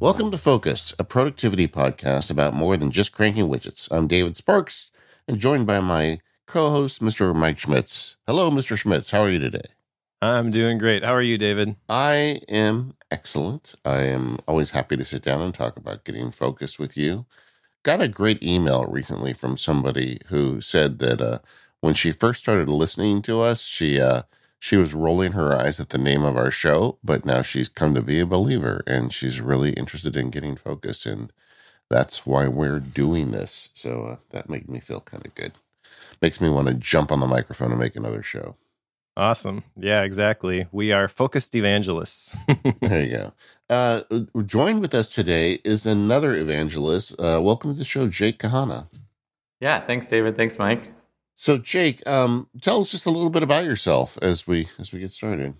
Welcome to Focused, a productivity podcast about more than just cranking widgets. I'm David Sparks and joined by my co host, Mr. Mike Schmitz. Hello, Mr. Schmitz. How are you today? I'm doing great. How are you, David? I am excellent. I am always happy to sit down and talk about getting focused with you. Got a great email recently from somebody who said that uh, when she first started listening to us, she uh, she was rolling her eyes at the name of our show, but now she's come to be a believer and she's really interested in getting focused. And that's why we're doing this. So uh, that made me feel kind of good. Makes me want to jump on the microphone and make another show. Awesome. Yeah, exactly. We are focused evangelists. there you go. Uh, joined with us today is another evangelist. Uh, welcome to the show, Jake Kahana. Yeah, thanks, David. Thanks, Mike. So, Jake, um, tell us just a little bit about yourself as we as we get started.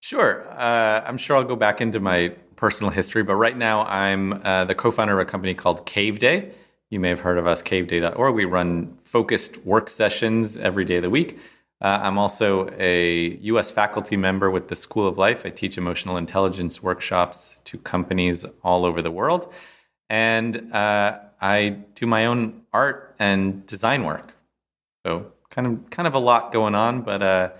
Sure. Uh, I'm sure I'll go back into my personal history, but right now I'm uh, the co-founder of a company called Cave Day. You may have heard of us, caveday.org. We run focused work sessions every day of the week. Uh, I'm also a U.S. faculty member with the School of Life. I teach emotional intelligence workshops to companies all over the world, and uh, I do my own art and design work. So kind of kind of a lot going on, but uh,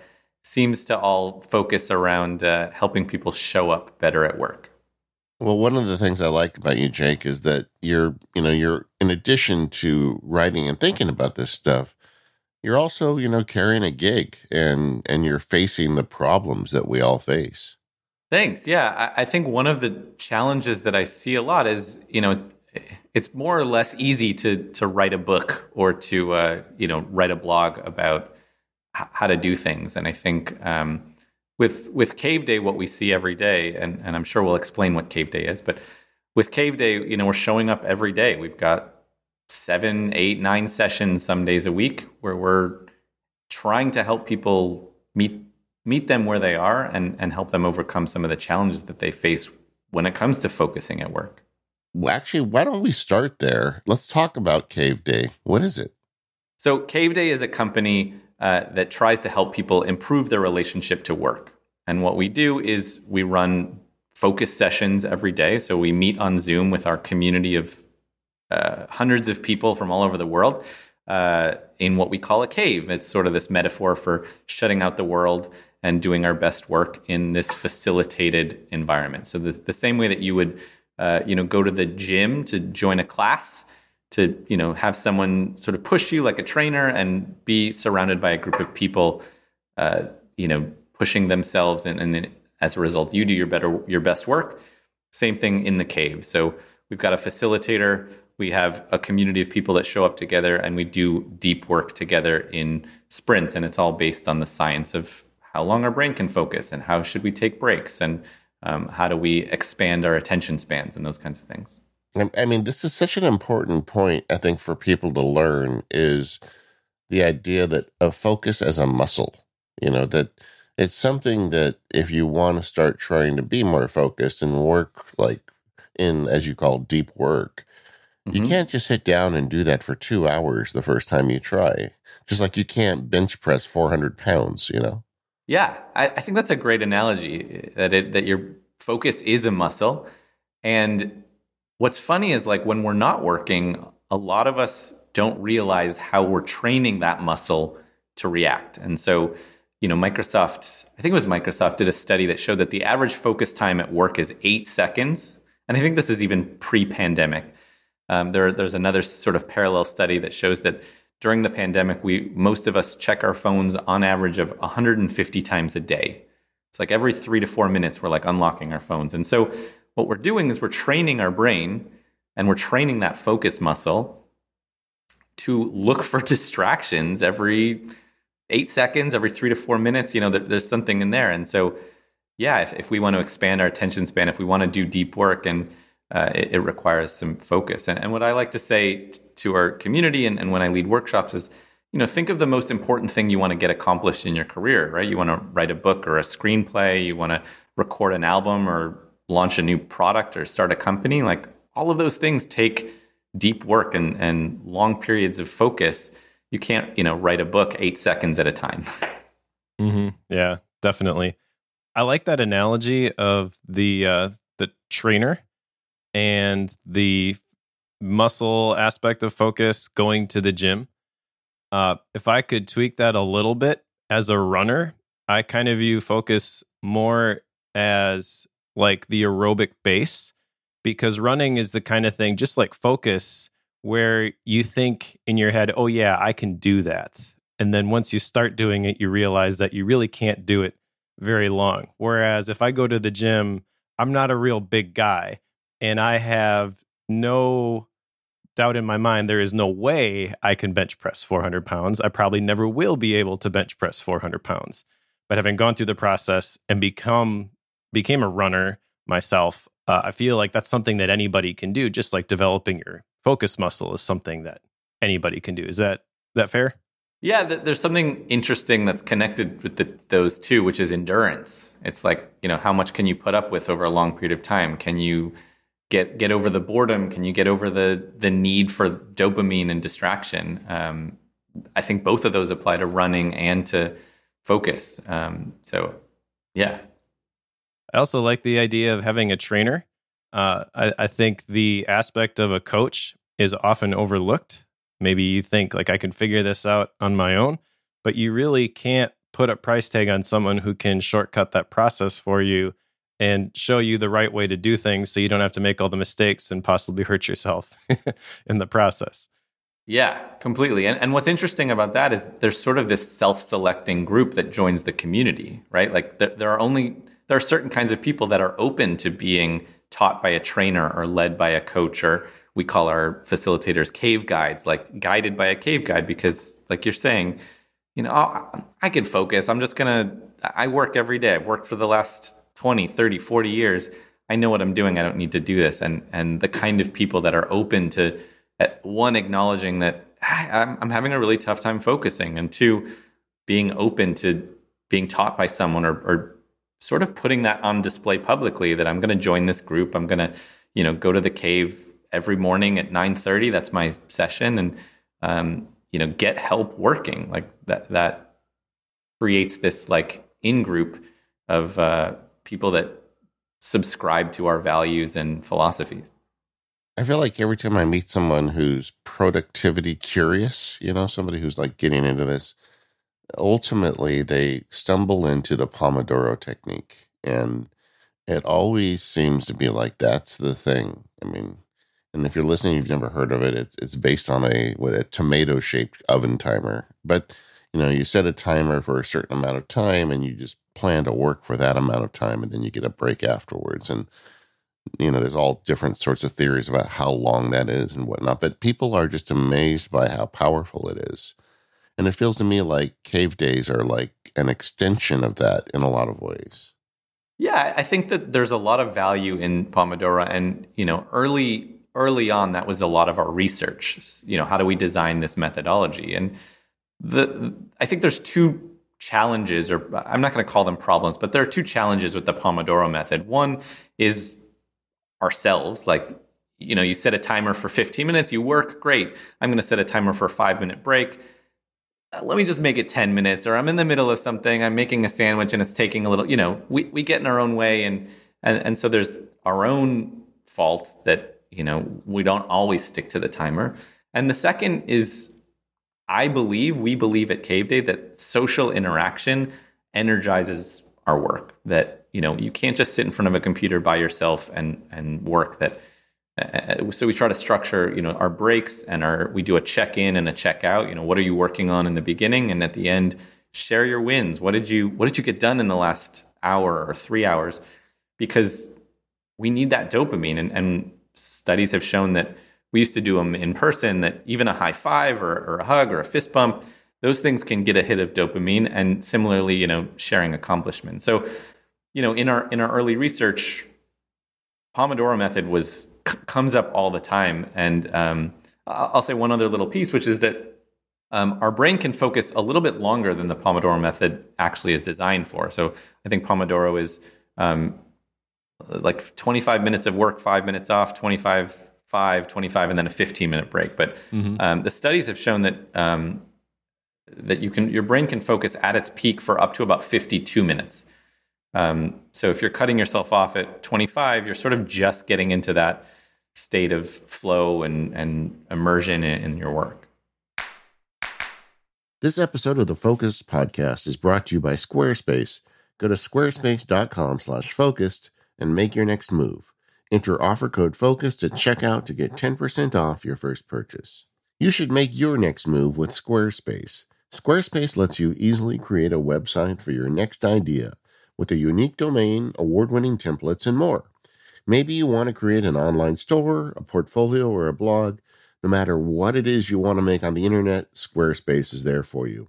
seems to all focus around uh, helping people show up better at work. Well, one of the things I like about you, Jake, is that you're you know you're in addition to writing and thinking about this stuff, you're also you know carrying a gig and and you're facing the problems that we all face. Thanks. Yeah, I, I think one of the challenges that I see a lot is you know it's more or less easy to to write a book or to uh, you know write a blog about h- how to do things. And I think um, with with Cave Day, what we see every day, and, and I'm sure we'll explain what Cave Day is, but with Cave Day, you know, we're showing up every day. We've got seven, eight, nine sessions some days a week where we're trying to help people meet meet them where they are and and help them overcome some of the challenges that they face when it comes to focusing at work actually, why don't we start there? Let's talk about Cave Day. What is it? So, Cave Day is a company uh, that tries to help people improve their relationship to work. And what we do is we run focus sessions every day. So, we meet on Zoom with our community of uh, hundreds of people from all over the world uh, in what we call a cave. It's sort of this metaphor for shutting out the world and doing our best work in this facilitated environment. So, the, the same way that you would uh, you know, go to the gym to join a class, to you know, have someone sort of push you like a trainer, and be surrounded by a group of people, uh, you know, pushing themselves, and, and as a result, you do your better, your best work. Same thing in the cave. So we've got a facilitator. We have a community of people that show up together, and we do deep work together in sprints, and it's all based on the science of how long our brain can focus and how should we take breaks and um, how do we expand our attention spans and those kinds of things. I mean this is such an important point i think for people to learn is the idea that a focus as a muscle you know that it's something that if you want to start trying to be more focused and work like in as you call deep work mm-hmm. you can't just sit down and do that for two hours the first time you try. Just like you can't bench press 400 pounds you know yeah, I, I think that's a great analogy that it, that your focus is a muscle. And what's funny is like when we're not working, a lot of us don't realize how we're training that muscle to react. And so, you know, Microsoft, I think it was Microsoft, did a study that showed that the average focus time at work is eight seconds. And I think this is even pre pandemic. Um, there, there's another sort of parallel study that shows that during the pandemic, we most of us check our phones on average of 150 times a day. It's like every three to four minutes, we're like unlocking our phones. And so, what we're doing is we're training our brain and we're training that focus muscle to look for distractions every eight seconds, every three to four minutes. You know, there, there's something in there. And so, yeah, if, if we want to expand our attention span, if we want to do deep work and uh, it, it, requires some focus. And, and, what I like to say t- to our community and, and when I lead workshops is, you know, think of the most important thing you want to get accomplished in your career, right? You want to write a book or a screenplay, you want to record an album or launch a new product or start a company. Like all of those things take deep work and, and long periods of focus. You can't, you know, write a book eight seconds at a time. Mm-hmm. Yeah, definitely. I like that analogy of the uh, the trainer and the muscle aspect of focus going to the gym. Uh, if I could tweak that a little bit as a runner, I kind of view focus more as like the aerobic base because running is the kind of thing, just like focus, where you think in your head, oh, yeah, I can do that. And then once you start doing it, you realize that you really can't do it very long. Whereas if I go to the gym, I'm not a real big guy and I have no doubt in my mind there is no way I can bench press 400 pounds. I probably never will be able to bench press 400 pounds. But having gone through the process and become became a runner myself, uh, I feel like that's something that anybody can do. Just like developing your focus muscle is something that anybody can do. Is that that fair? Yeah, there's something interesting that's connected with the, those two, which is endurance. It's like you know how much can you put up with over a long period of time? Can you get get over the boredom? Can you get over the the need for dopamine and distraction? Um, I think both of those apply to running and to focus. Um, so, yeah. I also like the idea of having a trainer. Uh, I, I think the aspect of a coach is often overlooked. Maybe you think like I can figure this out on my own, but you really can't put a price tag on someone who can shortcut that process for you and show you the right way to do things so you don't have to make all the mistakes and possibly hurt yourself in the process. Yeah, completely. And, and what's interesting about that is there's sort of this self-selecting group that joins the community, right? Like there, there are only there are certain kinds of people that are open to being taught by a trainer or led by a coach or we call our facilitators cave guides, like guided by a cave guide because like you're saying, you know, I, I could focus. I'm just going to I work every day. I've worked for the last 20, 30, 40 years, I know what I'm doing. I don't need to do this. And and the kind of people that are open to one acknowledging that I'm, I'm having a really tough time focusing, and two, being open to being taught by someone or, or sort of putting that on display publicly that I'm going to join this group. I'm going to, you know, go to the cave every morning at 9:30. That's my session, and um, you know, get help working like that. That creates this like in group of uh, people that subscribe to our values and philosophies. I feel like every time I meet someone who's productivity curious, you know, somebody who's like getting into this, ultimately they stumble into the Pomodoro technique. And it always seems to be like that's the thing. I mean, and if you're listening, you've never heard of it. It's it's based on a a tomato shaped oven timer. But you know, you set a timer for a certain amount of time, and you just plan to work for that amount of time and then you get a break afterwards. And, you know, there's all different sorts of theories about how long that is and whatnot. But people are just amazed by how powerful it is. And it feels to me like cave days are like an extension of that in a lot of ways. Yeah, I think that there's a lot of value in Pomodoro. And, you know, early early on that was a lot of our research. You know, how do we design this methodology? And the I think there's two challenges, or I'm not going to call them problems, but there are two challenges with the Pomodoro method. One is ourselves, like, you know, you set a timer for 15 minutes, you work, great. I'm going to set a timer for a five minute break. Uh, let me just make it 10 minutes, or I'm in the middle of something, I'm making a sandwich and it's taking a little, you know, we, we get in our own way. And, and, and so there's our own fault that, you know, we don't always stick to the timer. And the second is I believe, we believe at Cave Day that social interaction energizes our work. That you know you can't just sit in front of a computer by yourself and and work. That uh, so we try to structure you know our breaks and our we do a check in and a check out. You know what are you working on in the beginning and at the end share your wins. What did you what did you get done in the last hour or three hours? Because we need that dopamine and, and studies have shown that we used to do them in person that even a high five or, or a hug or a fist bump those things can get a hit of dopamine and similarly you know sharing accomplishment so you know in our in our early research pomodoro method was c- comes up all the time. And um, i'll say one other little piece which is that um, our brain can focus a little bit longer than the pomodoro method actually is designed for. So i think pomodoro is um, like 25 minutes of work five minutes off 25 5, 25, and then a 15 minute break. But mm-hmm. um, the studies have shown that um, that you can your brain can focus at its peak for up to about 52 minutes. Um, so if you're cutting yourself off at 25, you're sort of just getting into that state of flow and, and immersion in, in your work. This episode of the Focus podcast is brought to you by Squarespace. Go to squarespace.com slash focused and make your next move. Enter offer code FOCUSED at checkout to get 10% off your first purchase. You should make your next move with Squarespace. Squarespace lets you easily create a website for your next idea with a unique domain, award winning templates, and more. Maybe you want to create an online store, a portfolio, or a blog. No matter what it is you want to make on the internet, Squarespace is there for you.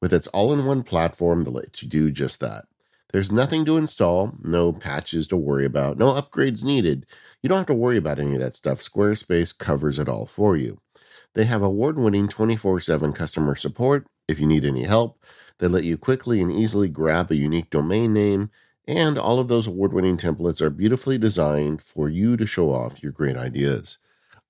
With its all in one platform that lets you do just that. There's nothing to install, no patches to worry about, no upgrades needed. You don't have to worry about any of that stuff. Squarespace covers it all for you. They have award winning 24 7 customer support if you need any help. They let you quickly and easily grab a unique domain name, and all of those award winning templates are beautifully designed for you to show off your great ideas.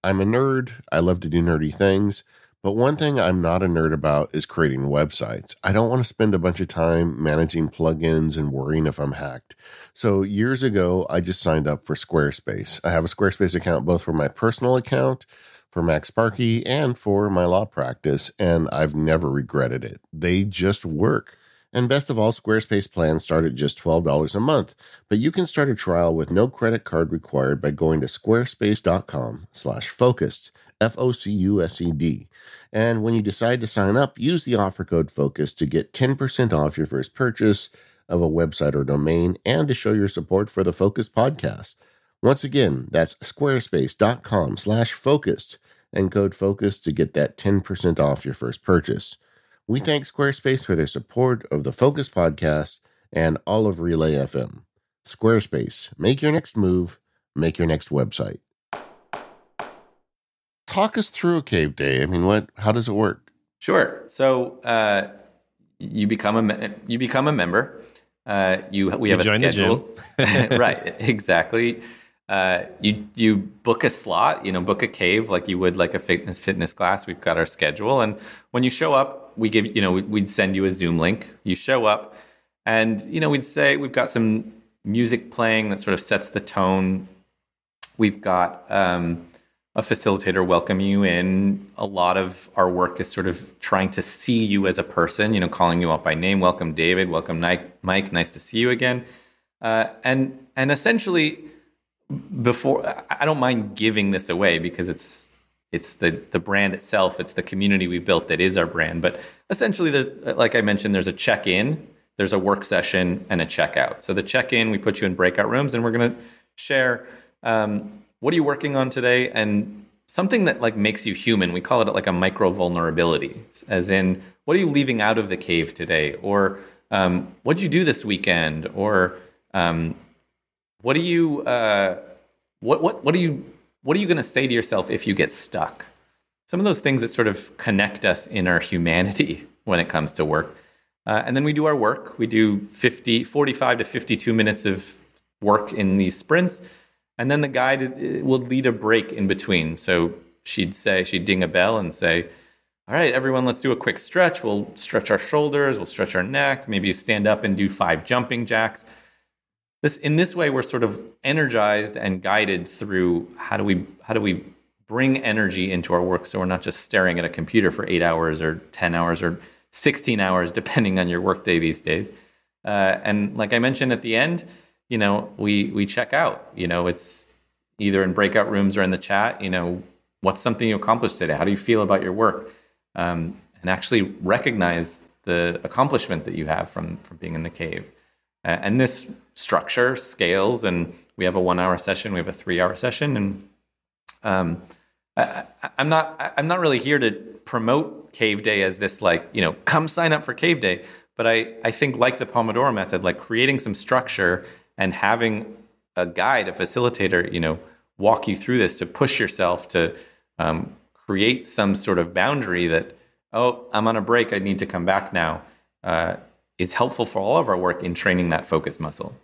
I'm a nerd, I love to do nerdy things. But one thing I'm not a nerd about is creating websites. I don't want to spend a bunch of time managing plugins and worrying if I'm hacked. So years ago, I just signed up for Squarespace. I have a Squarespace account both for my personal account, for MacSparky, and for my law practice, and I've never regretted it. They just work. And best of all, Squarespace plans start at just $12 a month, but you can start a trial with no credit card required by going to squarespace.com/focused F O C U S E D. And when you decide to sign up, use the offer code FOCUSED to get 10% off your first purchase of a website or domain and to show your support for the Focus podcast. Once again, that's squarespace.com slash focused and code FOCUSED to get that 10% off your first purchase. We thank Squarespace for their support of the Focus podcast and all of Relay FM. Squarespace, make your next move, make your next website talk us through a cave day. I mean, what? How does it work? Sure. So uh, you become a you become a member. Uh, you we have you a schedule. right. Exactly. Uh, you you book a slot. You know, book a cave like you would like a fitness fitness class. We've got our schedule, and when you show up, we give you know we'd send you a Zoom link. You show up, and you know we'd say we've got some music playing that sort of sets the tone. We've got um, a facilitator welcome you in. A lot of our work is sort of trying to see you as a person, you know, calling you out by name. Welcome, David. Welcome, Mike. Nice to see you again. Uh, and and essentially, before I don't mind giving this away because it's it's the the brand itself. It's the community we built that is our brand. But essentially, like I mentioned, there's a check in, there's a work session, and a checkout. So the check in, we put you in breakout rooms, and we're going to share. Um, what are you working on today? And something that like makes you human we call it like a micro vulnerability as in what are you leaving out of the cave today? Or um, what did you do this weekend? Or um, what are you uh, what what what are you what are you going to say to yourself if you get stuck? Some of those things that sort of connect us in our humanity when it comes to work. Uh, and then we do our work. We do 50 45 to 52 minutes of work in these sprints and then the guide uh, will lead a break in between. So she'd say, she'd ding a bell and say, all right, everyone, let's do a quick stretch. We'll stretch our shoulders, we'll stretch our neck, maybe stand up and do five jumping jacks. This, in this way, we're sort of energized and guided through how do we how do we bring energy into our work so we're not just staring at a computer for eight hours or 10 hours or 16 hours, depending on your workday these days. Uh, and like I mentioned at the end, you know, we we check out. You know, it's either in breakout rooms or in the chat. You know, what's something you accomplished today? How do you feel about your work? Um, and actually recognize the accomplishment that you have from from being in the cave. Uh, and this structure scales, and we have a one-hour session, we have a three-hour session, and um, I, am not I'm not really here to promote Cave Day as this like you know come sign up for Cave Day, but I I think like the Pomodoro method, like creating some structure and having a guide, a facilitator, you know, walk you through this to push yourself to um, create some sort of boundary that, oh, I'm on a break, I need to come back now, uh, is helpful for all of our work in training that focus muscle.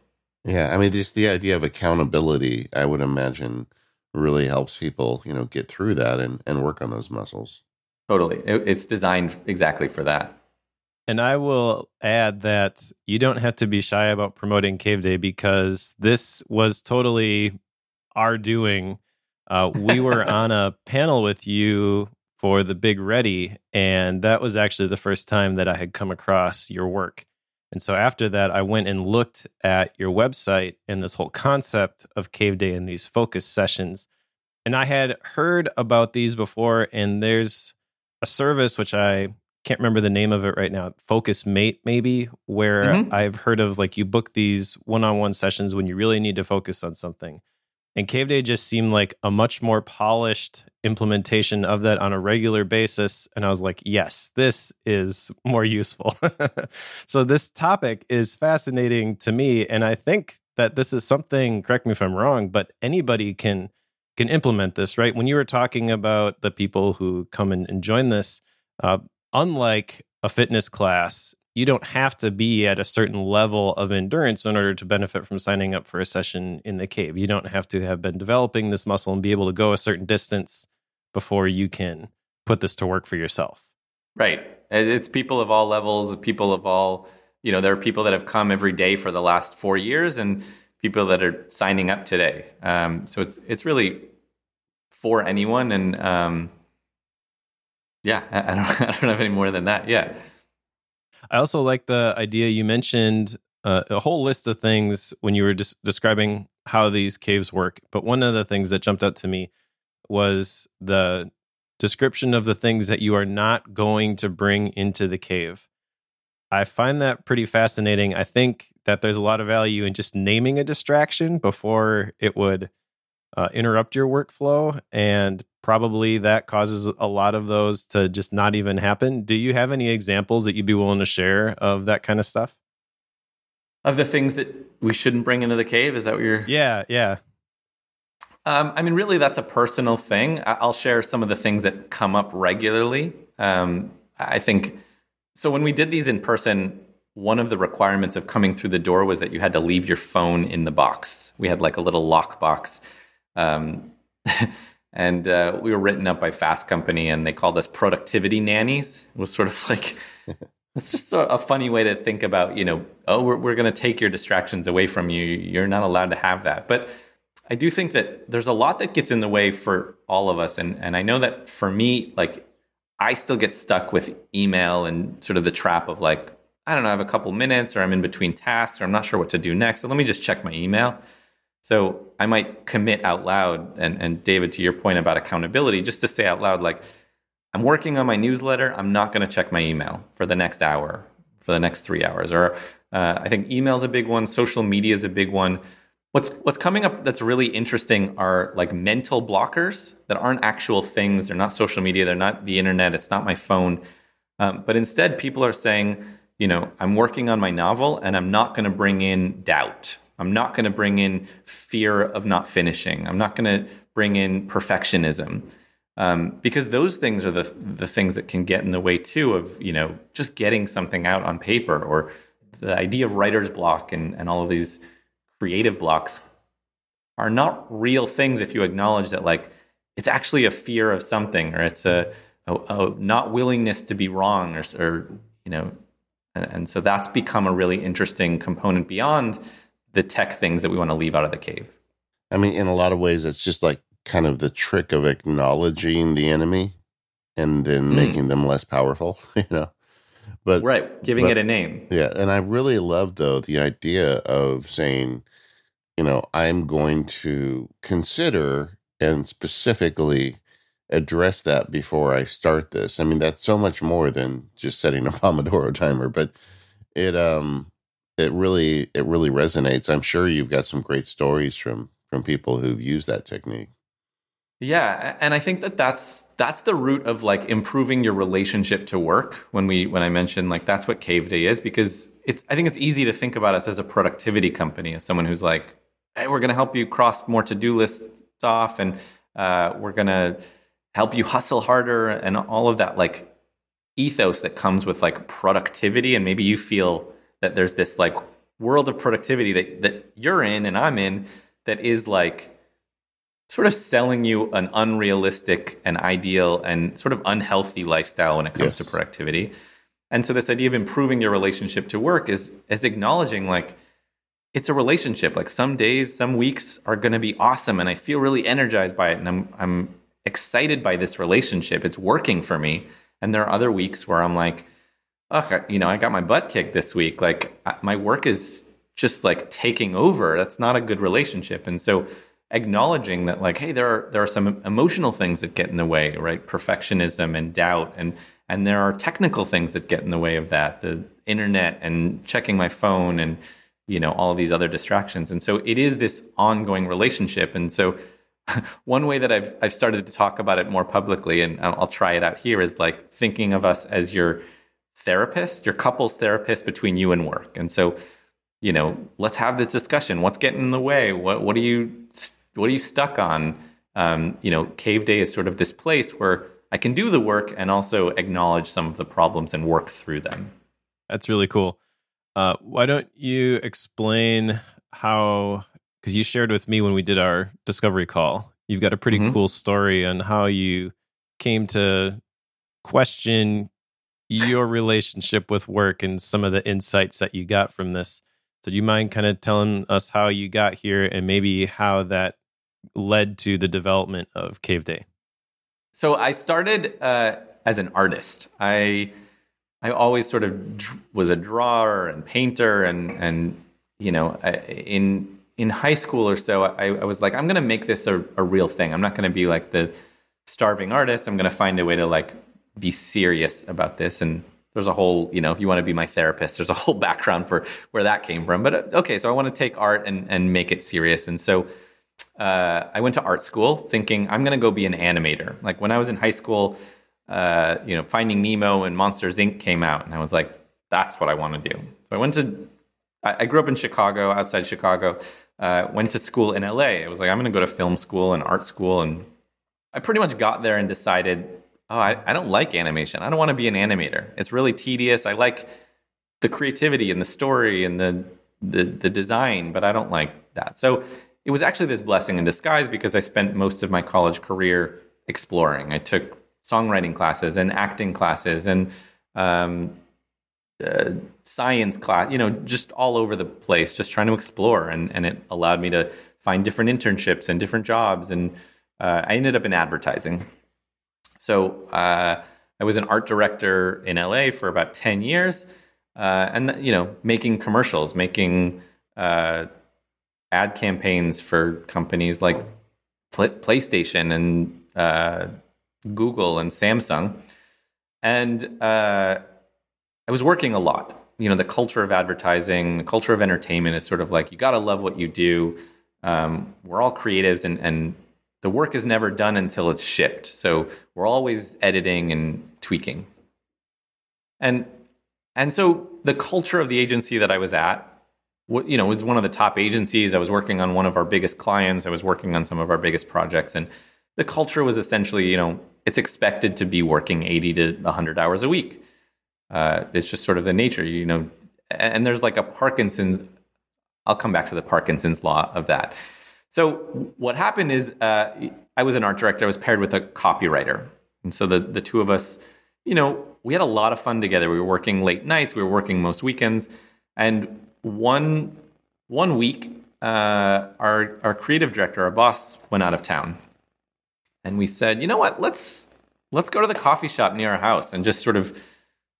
Yeah, I mean, just the idea of accountability, I would imagine, really helps people, you know, get through that and, and work on those muscles. Totally. It, it's designed exactly for that. And I will add that you don't have to be shy about promoting Cave Day because this was totally our doing Uh, we were on a panel with you for the Big Ready, and that was actually the first time that I had come across your work. And so after that, I went and looked at your website and this whole concept of Cave Day and these focus sessions. And I had heard about these before, and there's a service which I can't remember the name of it right now, Focusmate, maybe, where mm-hmm. I've heard of like you book these one on one sessions when you really need to focus on something. And Cave Day just seemed like a much more polished implementation of that on a regular basis. And I was like, yes, this is more useful. so this topic is fascinating to me. And I think that this is something, correct me if I'm wrong, but anybody can can implement this, right? When you were talking about the people who come and, and join this, uh, unlike a fitness class, you don't have to be at a certain level of endurance in order to benefit from signing up for a session in the cave. You don't have to have been developing this muscle and be able to go a certain distance before you can put this to work for yourself. Right. It's people of all levels, people of all, you know, there are people that have come every day for the last four years and people that are signing up today. Um, so it's it's really for anyone. And um, yeah, I, don't I don't have any more than that. Yeah. I also like the idea you mentioned uh, a whole list of things when you were des- describing how these caves work. But one of the things that jumped out to me was the description of the things that you are not going to bring into the cave. I find that pretty fascinating. I think that there's a lot of value in just naming a distraction before it would uh, interrupt your workflow. And probably that causes a lot of those to just not even happen. Do you have any examples that you'd be willing to share of that kind of stuff? Of the things that we shouldn't bring into the cave? Is that what you're. Yeah, yeah. Um, I mean, really, that's a personal thing. I'll share some of the things that come up regularly. Um, I think so. When we did these in person, one of the requirements of coming through the door was that you had to leave your phone in the box. We had like a little lock box. Um, and uh, we were written up by Fast Company, and they called us productivity nannies. It was sort of like it's just a, a, funny way to think about, you know, oh, we're, we're going to take your distractions away from you. You're not allowed to have that. But I do think that there's a lot that gets in the way for all of us, and and I know that for me, like I still get stuck with email and sort of the trap of like I don't know, I have a couple minutes, or I'm in between tasks, or I'm not sure what to do next. So let me just check my email. So I might commit out loud, and, and David, to your point about accountability, just to say out loud, like, I'm working on my newsletter. I'm not going to check my email for the next hour, for the next three hours. Or uh, I think email is a big one. Social media is a big one. What's what's coming up that's really interesting are like mental blockers that aren't actual things. They're not social media. They're not the internet. It's not my phone. Um, but instead, people are saying, you know, I'm working on my novel, and I'm not going to bring in doubt I'm not going to bring in fear of not finishing. I'm not going to bring in perfectionism. Um, because those things are the the things that can get in the way too of you know just getting something out on paper or the idea of writer's block and, and all of these creative blocks are not real things if you acknowledge that like it's actually a fear of something or it's a, a, a not willingness to be wrong or, or you know and, and so that's become a really interesting component beyond the tech things that we want to leave out of the cave. I mean, in a lot of ways, it's just like kind of the trick of acknowledging the enemy and then mm. making them less powerful, you know. But right, giving but, it a name. Yeah, and I really love though the idea of saying, you know, I'm going to consider and specifically address that before I start this. I mean, that's so much more than just setting a Pomodoro timer, but it um it really it really resonates. I'm sure you've got some great stories from from people who've used that technique. Yeah, and I think that that's that's the root of like improving your relationship to work. When we when I mentioned like that's what Cave Day is because it's I think it's easy to think about us as a productivity company as someone who's like, hey, we're going to help you cross more to do lists off, and uh, we're going to help you hustle harder, and all of that like ethos that comes with like productivity, and maybe you feel that there's this like world of productivity that that you're in and I'm in that is like sort of selling you an unrealistic and ideal and sort of unhealthy lifestyle when it comes yes. to productivity. And so this idea of improving your relationship to work is is acknowledging like it's a relationship. Like some days, some weeks are going to be awesome and I feel really energized by it and I'm I'm excited by this relationship. It's working for me. And there are other weeks where I'm like, ugh, you know, I got my butt kicked this week. Like my work is just like taking over. That's not a good relationship. And so acknowledging that like, hey, there are there are some emotional things that get in the way, right? Perfectionism and doubt and and there are technical things that get in the way of that. The internet and checking my phone and you know all these other distractions and so it is this ongoing relationship and so one way that I've I've started to talk about it more publicly and I'll try it out here is like thinking of us as your therapist your couples therapist between you and work. And so you know let's have this discussion. What's getting in the way? What what are you what are you stuck on? Um, you know cave day is sort of this place where I can do the work and also acknowledge some of the problems and work through them. That's really cool. Uh, why don't you explain how? Because you shared with me when we did our discovery call, you've got a pretty mm-hmm. cool story on how you came to question your relationship with work and some of the insights that you got from this. So, do you mind kind of telling us how you got here and maybe how that led to the development of Cave Day? So, I started uh, as an artist. I I always sort of was a drawer and painter, and and you know, in in high school or so, I, I was like, I'm going to make this a, a real thing. I'm not going to be like the starving artist. I'm going to find a way to like be serious about this. And there's a whole, you know, if you want to be my therapist, there's a whole background for where that came from. But uh, okay, so I want to take art and and make it serious. And so uh, I went to art school thinking I'm going to go be an animator. Like when I was in high school, uh, you know, Finding Nemo and Monsters Inc. came out, and I was like, that's what I want to do. So I went to, I, grew up in Chicago, outside Chicago. Uh, went to school in LA. I was like, I'm going to go to film school and art school, and I pretty much got there and decided, oh, I, I don't like animation. I don't want to be an animator. It's really tedious. I like the creativity and the story and the the, the design, but I don't like that. So it was actually this blessing in disguise because I spent most of my college career exploring. I took songwriting classes and acting classes and um, uh, science class, you know, just all over the place, just trying to explore. And, and it allowed me to find different internships and different jobs. And uh, I ended up in advertising. So uh, I was an art director in LA for about 10 years. Uh, and, you know, making commercials, making uh, ad campaigns for companies like PlayStation and uh, Google and Samsung. And uh, I was working a lot. You know, the culture of advertising, the culture of entertainment is sort of like you got to love what you do. Um, we're all creatives, and, and the work is never done until it's shipped. So we're always editing and tweaking. And and so the culture of the agency that I was at, you know, was one of the top agencies. I was working on one of our biggest clients. I was working on some of our biggest projects, and the culture was essentially, you know, it's expected to be working 80 to 100 hours a week. Uh, it's just sort of the nature, you know. And there's like a Parkinson's. I'll come back to the Parkinson's law of that. So what happened is, uh, I was an art director. I was paired with a copywriter, and so the the two of us, you know, we had a lot of fun together. We were working late nights. We were working most weekends, and one one week, uh, our our creative director, our boss, went out of town and we said, you know what? Let's let's go to the coffee shop near our house and just sort of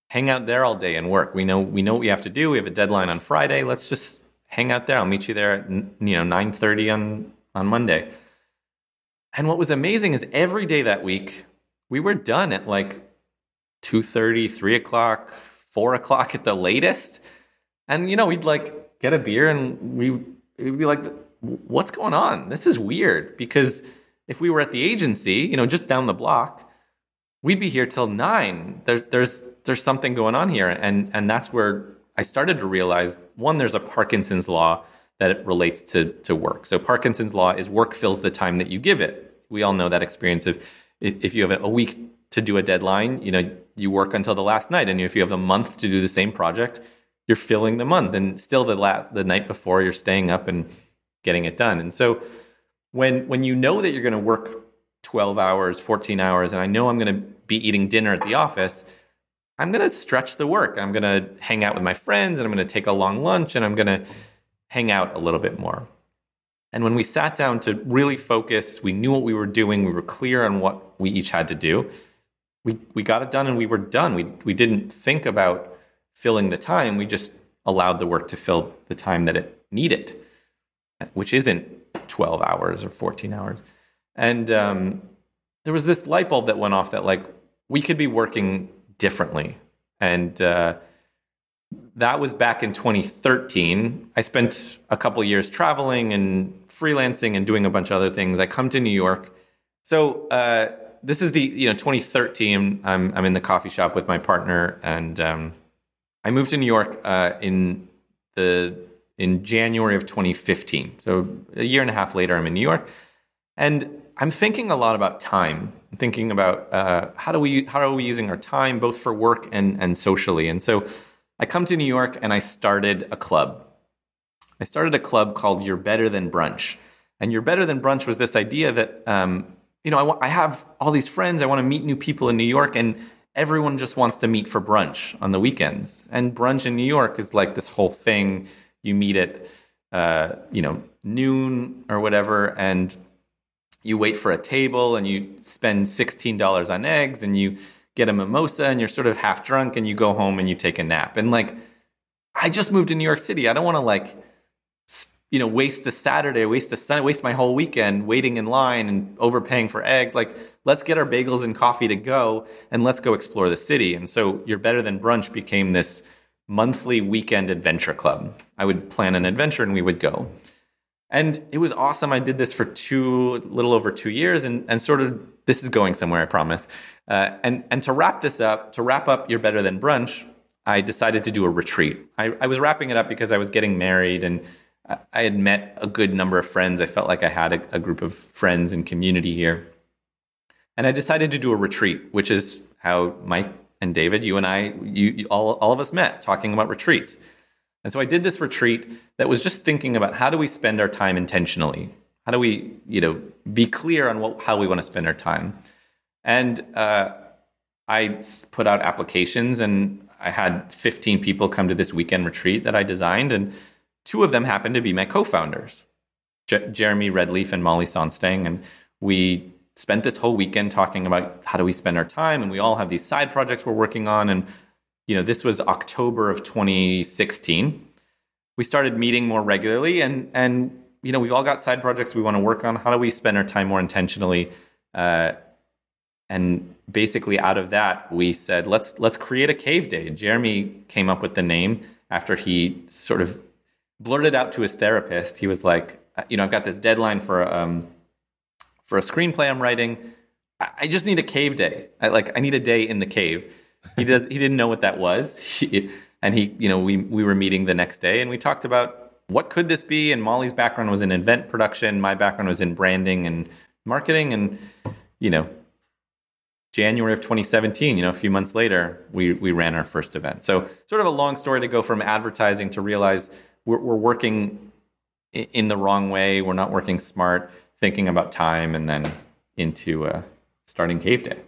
hang out there all day and work. We know we know what we have to do. We have a deadline on Friday. Let's just hang out there. I'll meet you there at you know nine thirty on on Monday. And what was amazing is every day that week we were done at like 2.30 3 o'clock 4 o'clock at the latest and you know we'd like get a beer and we would be like what's going on this is weird because if we were at the agency, you know, just down the block, we'd be here till nine. There, there's there's something going on here, and and that's where I started to realize one, there's a Parkinson's law that it relates to to work. So Parkinson's law is work fills the time that you give it. We all know that experience of if you have a week to do a deadline, you know, you work until the last night, and if you have a month to do the same project, you're filling the month, and still the last the night before you're staying up and getting it done, and so when when you know that you're going to work 12 hours 14 hours and i know i'm going to be eating dinner at the office i'm going to stretch the work i'm going to hang out with my friends and i'm going to take a long lunch and i'm going to hang out a little bit more. And when we sat down to really focus, we knew what we were doing, we were clear on what we each had to do. We, we got it done and we were done. We, we didn't think about filling the time, we just allowed the work to fill the time that it needed, which isn't 12 hours or 14 hours. And um, there was this light bulb that went off that, like, we could be working differently. And uh, that was back in 2013. I spent a couple years traveling and freelancing and doing a bunch of other things. I come to New York. So uh, this is the you know 2013. I'm I'm in the coffee shop with my partner, and um, I moved to New York uh, in the in January of 2015. So a year and a half later, I'm in New York, and I'm thinking a lot about time. I'm thinking about uh, how do we how are we using our time both for work and and socially. And so I come to New York and I started a club. I started a club called You're Better Than Brunch. And You're Better Than Brunch was this idea that, um, you know, I, I have all these friends, I want to meet new people in New York, and everyone just wants to meet for brunch on the weekends. And brunch in New York is like this whole thing. You meet at, uh, you know, noon or whatever, and you wait for a table and you spend $16 on eggs and you get a mimosa and you're sort of half drunk and you go home and you take a nap. And like, I just moved to New York City. I don't want to like, you know, waste a Saturday, waste a Sunday, waste my whole weekend waiting in line and overpaying for egg. Like, let's get our bagels and coffee to go and let's go explore the city. And so, You're Better Than Brunch became this monthly weekend adventure club. I would plan an adventure and we would go. And it was awesome. I did this for two, little over two years, and, and sort of this is going somewhere, I promise. Uh, and and to wrap this up, to wrap up You're Better Than Brunch, I decided to do a retreat. I, I was wrapping it up because I was getting married and I had met a good number of friends. I felt like I had a, a group of friends and community here. And I decided to do a retreat, which is how Mike and David, you and I, you, you, all, all of us met talking about retreats. And so I did this retreat that was just thinking about how do we spend our time intentionally? How do we, you know, be clear on what, how we want to spend our time? And uh, I put out applications, and I had 15 people come to this weekend retreat that I designed, and two of them happened to be my co-founders, J- Jeremy Redleaf and Molly Sonsteng, and we spent this whole weekend talking about how do we spend our time, and we all have these side projects we're working on, and you know this was October of 2016. We started meeting more regularly, and and you know we've all got side projects we want to work on. How do we spend our time more intentionally? Uh, and basically out of that we said let's let's create a cave day jeremy came up with the name after he sort of blurted out to his therapist he was like uh, you know i've got this deadline for um for a screenplay i'm writing i just need a cave day i like i need a day in the cave he did he didn't know what that was he, and he you know we we were meeting the next day and we talked about what could this be and molly's background was in event production my background was in branding and marketing and you know January of 2017, you know, a few months later, we, we ran our first event. So, sort of a long story to go from advertising to realize we're, we're working in the wrong way. We're not working smart, thinking about time, and then into uh, starting Cave Day.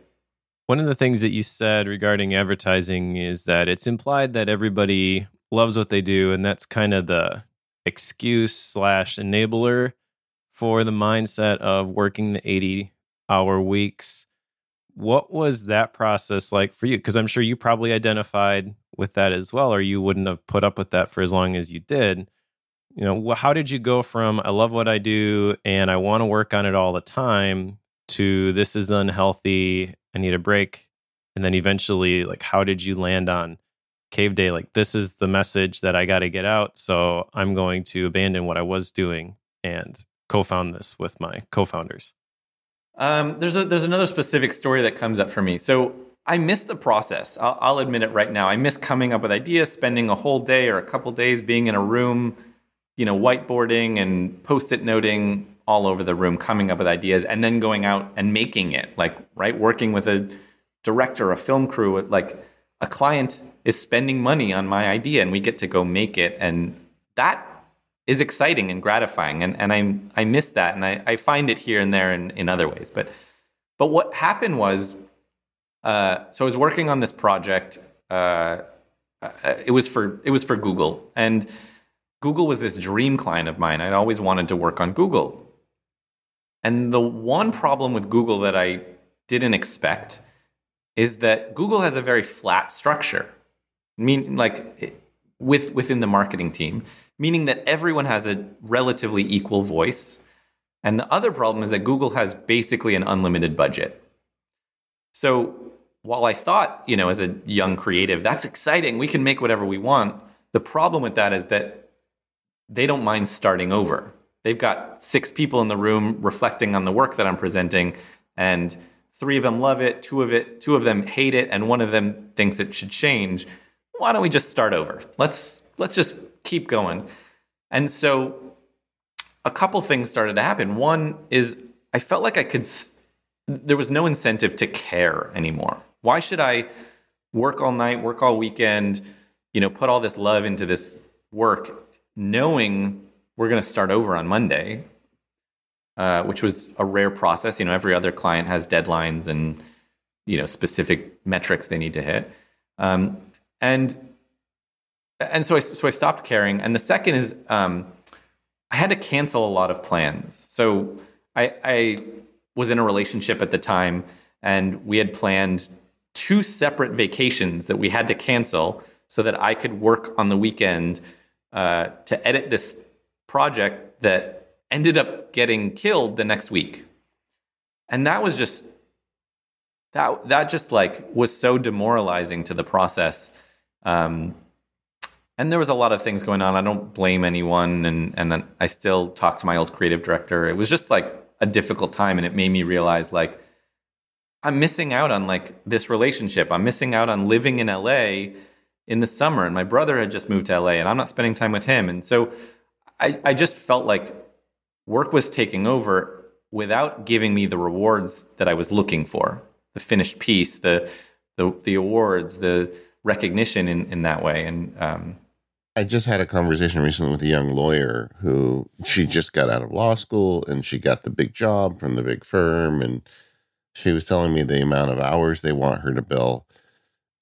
One of the things that you said regarding advertising is that it's implied that everybody loves what they do, and that's kind of the excuse slash enabler for the mindset of working the 80 hour weeks what was that process like for you? Because I'm sure you probably identified with that as well, or you wouldn't have put up with that for as long as you did. You know, how did you go from I love what I do and I want to work on it all the time to this is unhealthy, I need a break, and then eventually, like, how did you land on Cave Day? Like, this is the message that I got to get out, so I'm going to abandon what I was doing and co-found this with my co-founders. Um, there's a, there's another specific story that comes up for me. So I miss the process. I'll, I'll, admit it right now. I miss coming up with ideas, spending a whole day or a couple days being in a room, you know, whiteboarding and post-it noting all over the room, coming up with ideas, and then going out and making it. Like right, working with a director, a film crew, like a client is spending money on my idea, and we get to go make it, and that is exciting and gratifying. And, and I, I miss that. And I, I find it here and there in, in other ways. But, but what happened was, uh, so I was working on this project. Uh, uh, it was for it was for Google, and Google was this dream client of mine. I'd always wanted to work on Google. And the one problem with Google that I didn't expect is that Google has a very flat structure. Mean, like with within the marketing team, meaning that everyone has a relatively equal voice. And the other problem is that Google has basically an unlimited budget. So while I thought, you know, as a young creative, that's exciting, we can make whatever we want. The problem with that is that they don't mind starting over. They've got six people in the room reflecting on the work that I'm presenting, and three of them love it, two of it, two of them hate it, and one of them thinks it should change. Why don't we just start over? Let's let's just keep going. And so a couple things started to happen. One is I felt like I could there was no incentive to care anymore. Why should I work all night, work all weekend, you know, put all this love into this work knowing we're going to start over on Monday, uh, which was a rare process. You know, every other client has deadlines and you know specific metrics they need to hit, um, and and so I so I stopped caring. And the second is um, I had to cancel a lot of plans. So I, I was in a relationship at the time, and we had planned two separate vacations that we had to cancel so that I could work on the weekend uh, to edit this project that ended up getting killed the next week. And that was just that that just like was so demoralizing to the process. Um, and there was a lot of things going on. I don't blame anyone, and and I still talk to my old creative director. It was just like a difficult time, and it made me realize like I'm missing out on like this relationship. I'm missing out on living in LA in the summer and my brother had just moved to LA and I'm not spending time with him. And so I, I just felt like work was taking over without giving me the rewards that I was looking for, the finished piece, the the, the awards, the recognition in, in that way. And um, I just had a conversation recently with a young lawyer who she just got out of law school and she got the big job from the big firm. And she was telling me the amount of hours they want her to bill.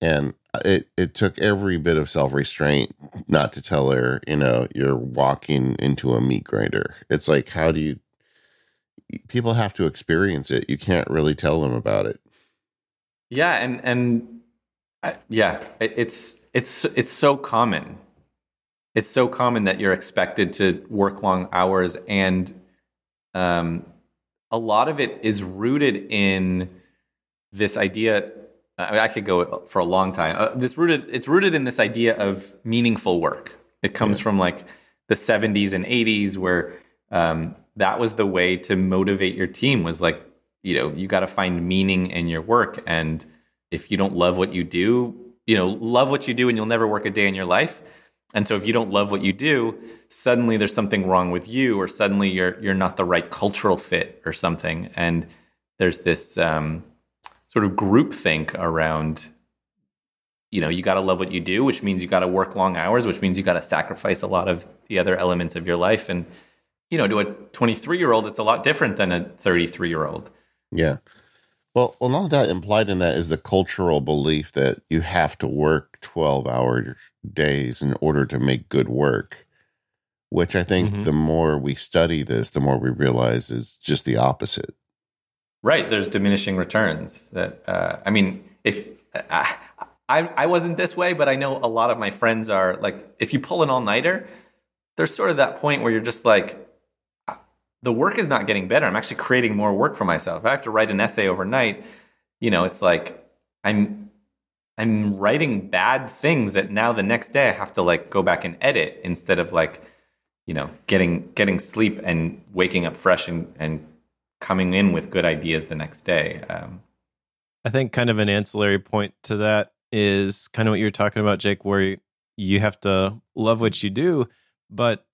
And it it took every bit of self restraint not to tell her, you know, you're walking into a meat grinder. It's like, how do you? People have to experience it. You can't really tell them about it. Yeah, and and I, yeah, it, it's it's it's so common. It's so common that you're expected to work long hours, and um, a lot of it is rooted in this idea I, mean, I could go for a long time. Uh, this rooted it's rooted in this idea of meaningful work. It comes yeah. from like the 70s and 80s where um, that was the way to motivate your team was like you know you got to find meaning in your work and if you don't love what you do you know love what you do and you'll never work a day in your life and so if you don't love what you do suddenly there's something wrong with you or suddenly you're you're not the right cultural fit or something and there's this um, sort of groupthink around you know you got to love what you do which means you got to work long hours which means you got to sacrifice a lot of the other elements of your life. And you know to a 23 year old it's a lot different than a 33 year old yeah. Well well not that implied in that is the cultural belief that you have to work 12 hour days in order to make good work which i think mm-hmm. the more we study this the more we realize is just the opposite Right. There's diminishing returns. That uh, I mean, if uh, I I wasn't this way, but I know a lot of my friends are like, if you pull an all nighter, there's sort of that point where you're just like, uh, the work is not getting better. I'm actually creating more work for myself. If I have to write an essay overnight, you know, it's like I'm I'm writing bad things that now the next day I have to like go back and edit instead of like, you know, getting getting sleep and waking up fresh and and coming in with good ideas the next day. Um, I think kind of an ancillary point to that is kind of what you're talking about, Jake, where you have to love what you do, but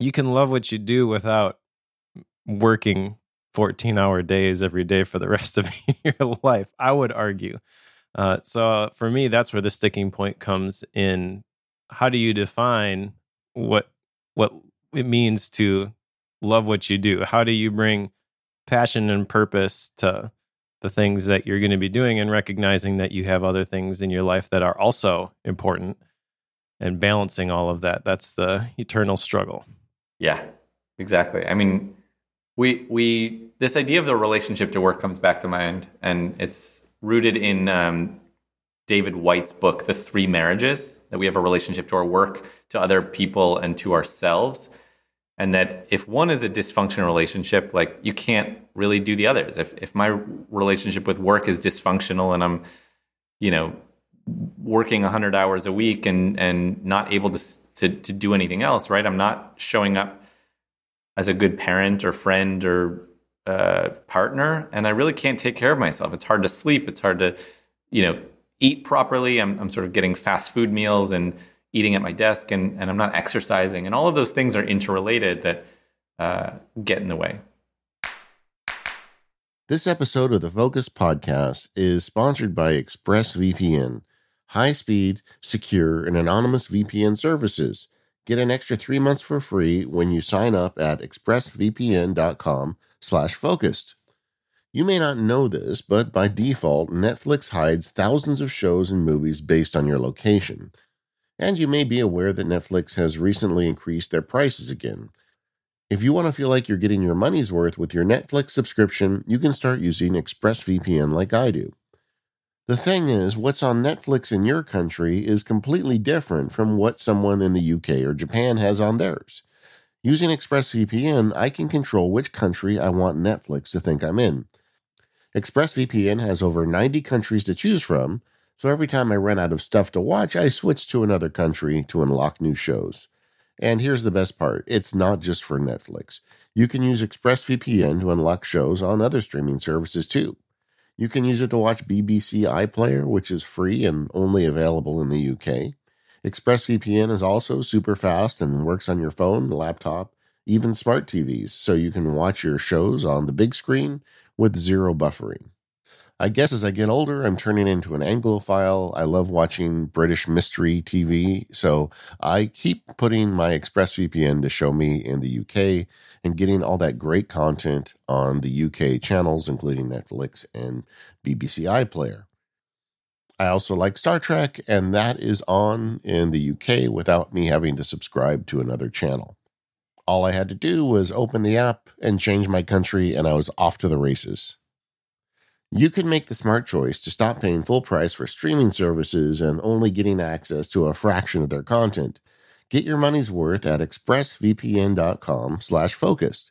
you can love what you do without working 14 hour days every day for the rest of your life, I would argue. Uh, so for me, that's where the sticking point comes in. How do you define what what it means to love what you do? How do you bring passion and purpose to the things that you're going to be doing and recognizing that you have other things in your life that are also important. and balancing all of that. That's the eternal struggle. Yeah, exactly. I mean, we we this idea of the relationship to work comes back to mind, and it's rooted in um, David Whyte's book, The Three Marriages. That we have a relationship to our work, to other people, and to ourselves. And that if one is a dysfunctional relationship, like you can't really do the others. If if my relationship with work is dysfunctional and I'm, you know, working 100 hours a week and and not able to to to do anything else, right? I'm not showing up as a good parent or friend or uh, partner, and I really can't take care of myself. It's hard to sleep. It's hard to, you know, eat properly. I'm, I'm sort of getting fast food meals and eating at my desk, and, and I'm not exercising. And all of those things are interrelated that uh, get in the way. This episode of the Focused Podcast is sponsored by ExpressVPN, high speed, secure, and anonymous VPN services. Get an extra three months for free when you sign up at expressvpn.com slash focused. You may not know this, but by default, Netflix hides thousands of shows and movies based on your location. And you may be aware that Netflix has recently increased their prices again. If you want to feel like you're getting your money's worth with your Netflix subscription, you can start using ExpressVPN like I do. The thing is, what's on Netflix in your country is completely different from what someone in the UK or Japan has on theirs. Using ExpressVPN, I can control which country I want Netflix to think I'm in. ExpressVPN has over 90 countries to choose from, so every time I run out of stuff to watch, I switch to another country to unlock new shows. And here's the best part it's not just for Netflix. You can use ExpressVPN to unlock shows on other streaming services too. You can use it to watch BBC iPlayer, which is free and only available in the UK. ExpressVPN is also super fast and works on your phone, laptop, even smart TVs, so you can watch your shows on the big screen with zero buffering. I guess as I get older, I'm turning into an Anglophile. I love watching British mystery TV, so I keep putting my ExpressVPN to show me in the UK and getting all that great content on the UK channels, including Netflix and BBC iPlayer. I also like Star Trek, and that is on in the UK without me having to subscribe to another channel. All I had to do was open the app and change my country, and I was off to the races. You can make the smart choice to stop paying full price for streaming services and only getting access to a fraction of their content. Get your money's worth at expressvpn.com slash focused.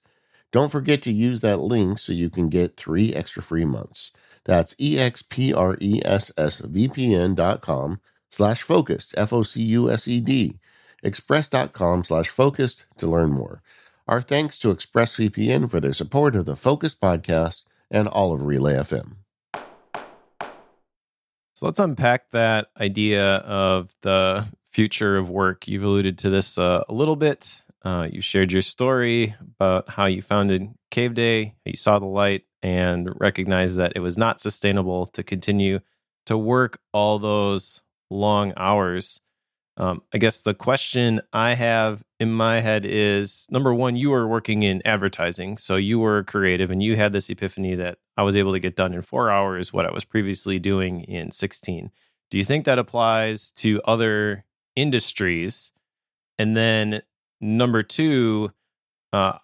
Don't forget to use that link so you can get three extra free months. That's expressvpn.com slash focused, F-O-C-U-S-E-D, express.com slash focused to learn more. Our thanks to ExpressVPN for their support of the Focused podcast and all of Relay FM. So let's unpack that idea of the future of work. You've alluded to this uh, a little bit. Uh, you shared your story about how you founded Caveday, you saw the light, and recognized that it was not sustainable to continue to work all those long hours. Um, I guess the question I have in my head is number one, you were working in advertising, so you were creative and you had this epiphany that I was able to get done in four hours what I was previously doing in 16. Do you think that applies to other industries? And then number two, uh,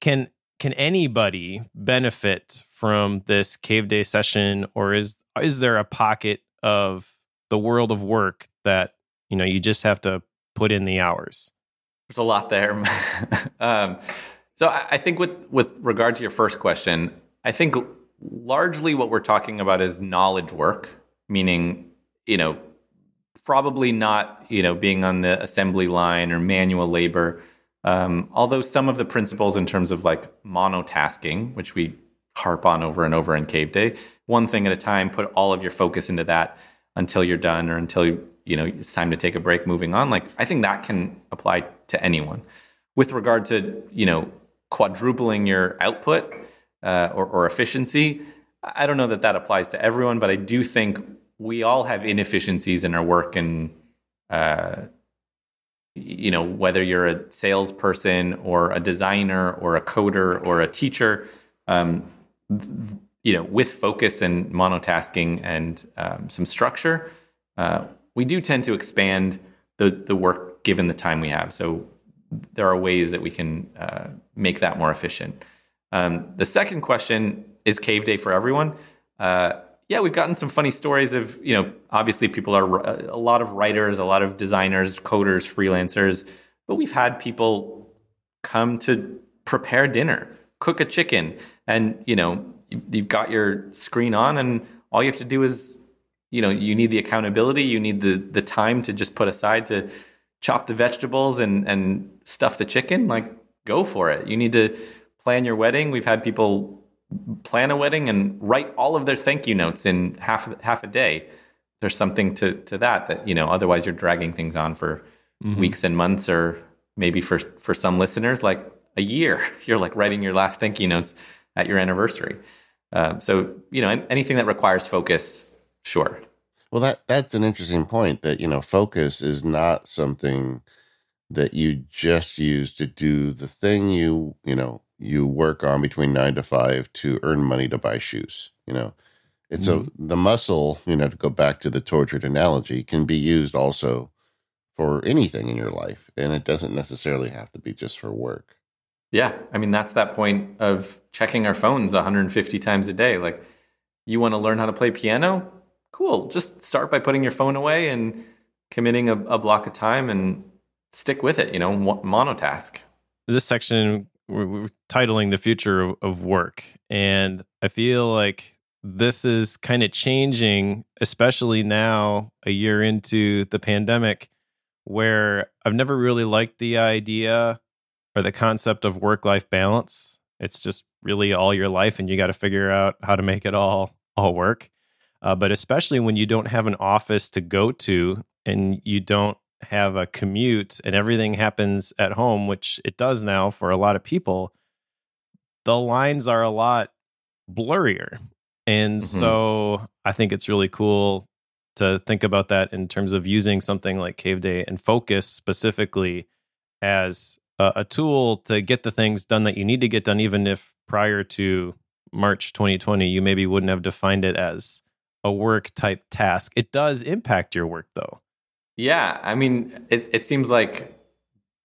can can anybody benefit from this Caveday session, or is is there a pocket of the world of work that you know you just have to put in the hours? There's a lot there. um, so I think with with regard to your first question, I think largely what we're talking about is knowledge work, meaning you know probably not you know being on the assembly line or manual labor. Um, although some of the principles in terms of like monotasking, which we harp on over and over in Caveday, one thing at a time, put all of your focus into that until you're done or until you, you know it's time to take a break moving on. Like i think that can apply to anyone. With regard to you know quadrupling your output uh, or, or efficiency i don't know that that applies to everyone but i do think we all have inefficiencies in our work and uh, you know whether you're a salesperson or a designer or a coder or a teacher um, th- you know with focus and monotasking and um, some structure uh, we do tend to expand the the work given the time we have. So there are ways that we can uh, make that more efficient. Um, the second question is Caveday for everyone. Uh, yeah, we've gotten some funny stories of you know obviously people are a lot of writers, a lot of designers, coders, freelancers, but we've had people come to prepare dinner, cook a chicken, and you know you've got your screen on, and all you have to do is you know you need the accountability, you need the the time to just put aside to chop the vegetables and and stuff the chicken. Like go for it. You need to plan your wedding. We've had people plan a wedding and write all of their thank you notes in half half a day. There's something to to that that you know otherwise you're dragging things on for mm-hmm. weeks and months or maybe for for some listeners like a year. You're like writing your last thank you notes at your anniversary. Um, so you know anything that requires focus, sure. Well, that that's an interesting point. That you know, focus is not something that you just use to do the thing you you know you work on between nine to five to earn money to buy shoes. You know, it's mm-hmm. a the muscle. You know, to go back to the tortured analogy, can be used also for anything in your life, and it doesn't necessarily have to be just for work. Yeah, I mean that's that point of checking our phones 150 times a day. Like, you want to learn how to play piano? Cool. Just start by putting your phone away and committing a, a block of time and stick with it. You know, monotask. This section we're, we're titling the future of, of work, and I feel like this is kind of changing, especially now, a year into the pandemic, where I've never really liked the idea or the concept of work life balance. It's just really all your life, and you got to figure out how to make it all all work. Uh, but especially when you don't have an office to go to and you don't have a commute and everything happens at home, which it does now for a lot of people, the lines are a lot blurrier. And mm-hmm. so I think it's really cool to think about that in terms of using something like Caveday and focus specifically as a, a tool to get the things done that you need to get done, even if prior to March 2020, you maybe wouldn't have defined it as a work type task. It does impact your work though. Yeah, I mean, it, it seems like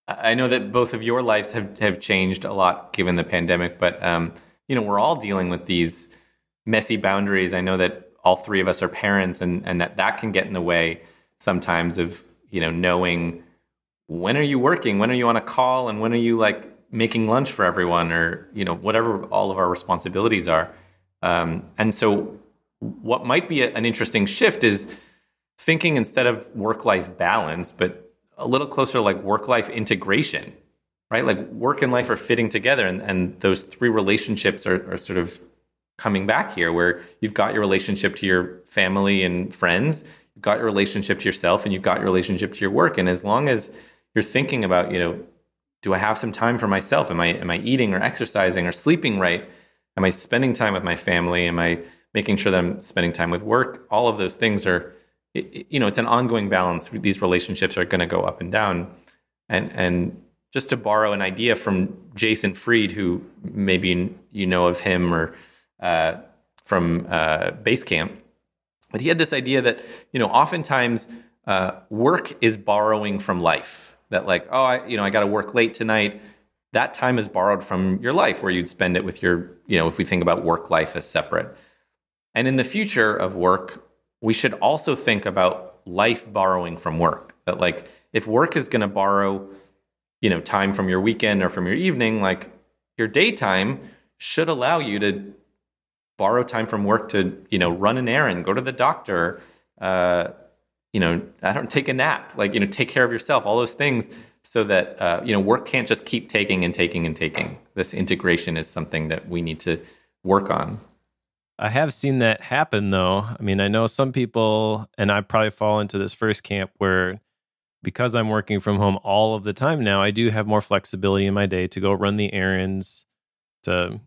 I know that both of your lives have, have changed a lot given the pandemic, but um, you know, we're all dealing with these messy boundaries. I know that all three of us are parents, and and that that can get in the way sometimes of you know knowing when are you working, when are you on a call, and when are you like making lunch for everyone, or you know whatever all of our responsibilities are. Um, and so, what might be a, an interesting shift is thinking instead of work life balance, but a little closer like work life integration, right? Like work and life are fitting together, and, and those three relationships are, are sort of coming back here where you've got your relationship to your family and friends, you've got your relationship to yourself, and you've got your relationship to your work. And as long as you're thinking about, you know, do I have some time for myself? Am I am I eating or exercising or sleeping right? Am I spending time with my family? Am I making sure that I'm spending time with work? All of those things are you know it's an ongoing balance. These relationships are going to go up and down. And and just to borrow an idea from jason fried who maybe you know of him or uh, from uh, basecamp but he had this idea that you know oftentimes uh, work is borrowing from life. That like oh i you know i got to work late tonight. That time is borrowed from your life where you'd spend it with your you know if we think about work life as separate and in the future of work we should also think about life borrowing from work. That like if work is going to borrow, you know, time from your weekend or from your evening, like your daytime should allow you to borrow time from work to, you know, run an errand, go to the doctor, uh, you know, I don't take a nap, like, you know, take care of yourself, all those things so that, uh, you know, work can't just keep taking and taking and taking. This integration is something that we need to work on. I have seen that happen though. I mean, I know some people, and I probably fall into this first camp where because I'm working from home all of the time now, I do have more flexibility in my day to go run the errands. To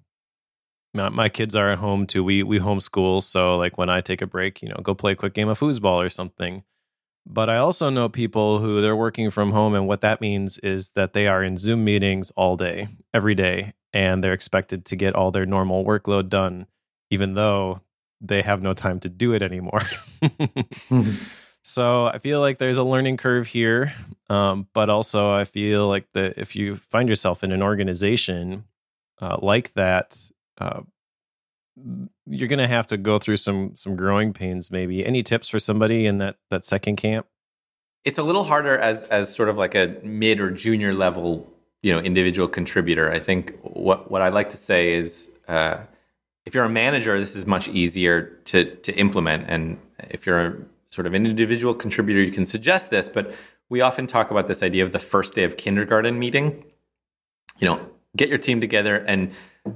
my, my kids are at home too. We we homeschool, so like when I take a break, you know, go play a quick game of foosball or something. But I also know people who they're working from home, and what that means is that they are in Zoom meetings all day, every day, and they're expected to get all their normal workload done even though they have no time to do it anymore. So I feel like there's a learning curve here, um, but also I feel like that if you find yourself in an organization uh, like that, uh, you're going to have to go through some some growing pains. Maybe any tips for somebody in that that second camp? It's a little harder as as sort of like a mid or junior level, you know, individual contributor. I think what what I like to say is. Uh, if you're a manager, this is much easier to to implement, and if you're a sort of an individual contributor, you can suggest this, but we often talk about this idea of the first day of kindergarten meeting. You know, get your team together and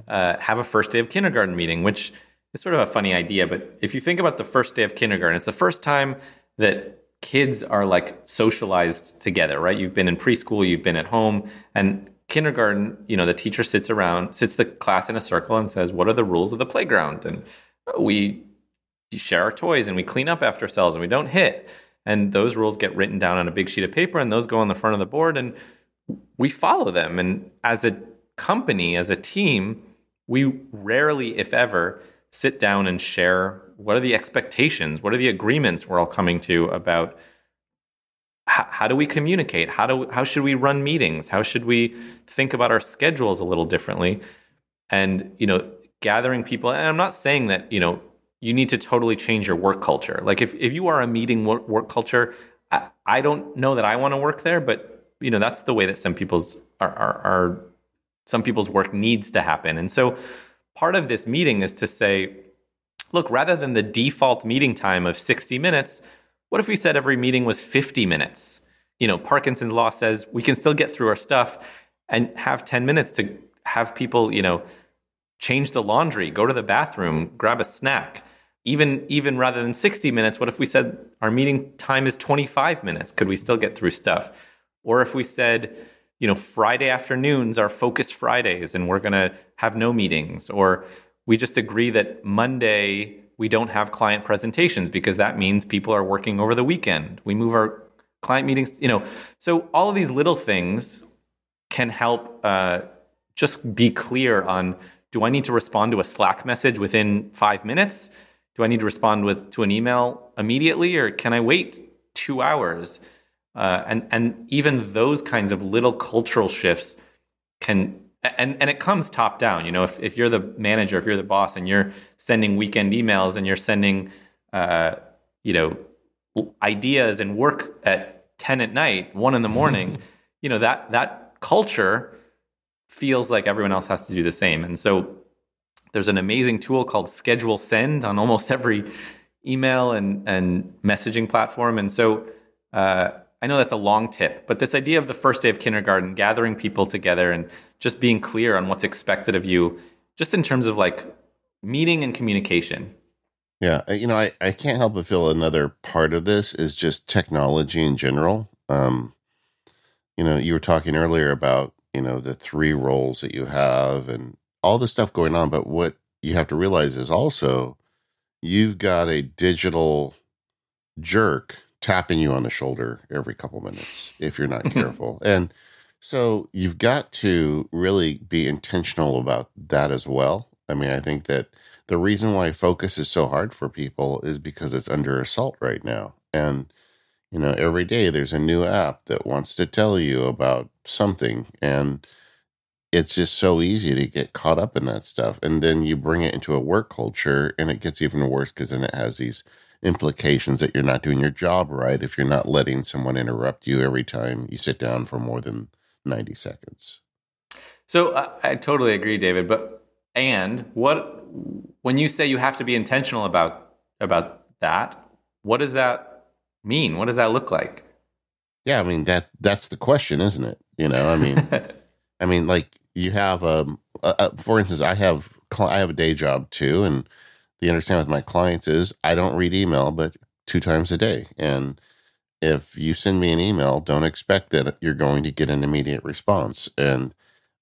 uh, have a first day of kindergarten meeting, which is sort of a funny idea. But if you think about the first day of kindergarten, it's the first time that kids are like socialized together, right? You've been in preschool, you've been at home, and kindergarten, you know, the teacher sits around, sits the class in a circle and says, What are the rules of the playground? And oh, we share our toys and we clean up after ourselves and we don't hit. And those rules get written down on a big sheet of paper and those go on the front of the board and we follow them. And as a company, as a team, we rarely, if ever, sit down and share what are the expectations, what are the agreements we're all coming to about how, do we communicate? How do how should we run meetings? How should we think about our schedules a little differently? And you know, gathering people. And I'm not saying that you know you need to totally change your work culture. Like if, if you are a meeting work, work culture, I, I, don't know that I want to work there, but you know that's the way that some people's are, are, are some people's work needs to happen. And so part of this meeting is to say, look, rather than the default meeting time of 60 minutes, what if we said every meeting was 50 minutes? You know, Parkinson's law says we can still get through our stuff and have 10 minutes to have people, you know, change the laundry, go to the bathroom, grab a snack. Even even rather than 60 minutes what if we said our meeting time is 25 minutes? Could we still get through stuff? Or if we said you know friday afternoons are focus fridays and we're going to have no meetings. Or we just agree that monday we don't have client presentations because that means people are working over the weekend. We move our client meetings you know. So all of these little things can help uh, just be clear on do i need to respond to a slack message within five minutes? Do I need to respond with to an email immediately, or can I wait two hours? Uh, and and even those kinds of little cultural shifts can and and it comes top down. You know, if if you're the manager, if you're the boss, and you're sending weekend emails and you're sending, uh, you know, ideas and work at ten at night, one in the morning, you know that that culture feels like everyone else has to do the same, and so there's an amazing tool called Schedule Send on almost every email and, and messaging platform. And so uh, I know that's a long tip, but this idea of the first day of kindergarten, gathering people together and just being clear on what's expected of you, just in terms of like meeting and communication. Yeah, you know, I, I can't help but feel another part of this is just technology in general. Um, you know, you were talking earlier about, you know, the three roles that you have and all the stuff going on, but what you have to realize is also you've got a digital jerk tapping you on the shoulder every couple minutes if you're not mm-hmm. careful. and so you've got to really be intentional about that as well. I mean, I think that the reason why focus is so hard for people is because it's under assault right now. And you know, every day there's a new app that wants to tell you about something and it's just so easy to get caught up in that stuff. And then you bring it into a work culture and it gets even worse because then it has these implications that you're not doing your job right if you're not letting someone interrupt you every time you sit down for more than 90 seconds. So uh, I totally agree, David. But and what when you say you have to be intentional about about that, what does that mean? What does that look like? Yeah, I mean that that's the question, isn't it? You know, I mean I mean like you have um, a, a, for instance, I have I have a day job too, and the understanding with my clients is I don't read email, but two times a day, and if you send me an email, don't expect that you're going to get an immediate response. And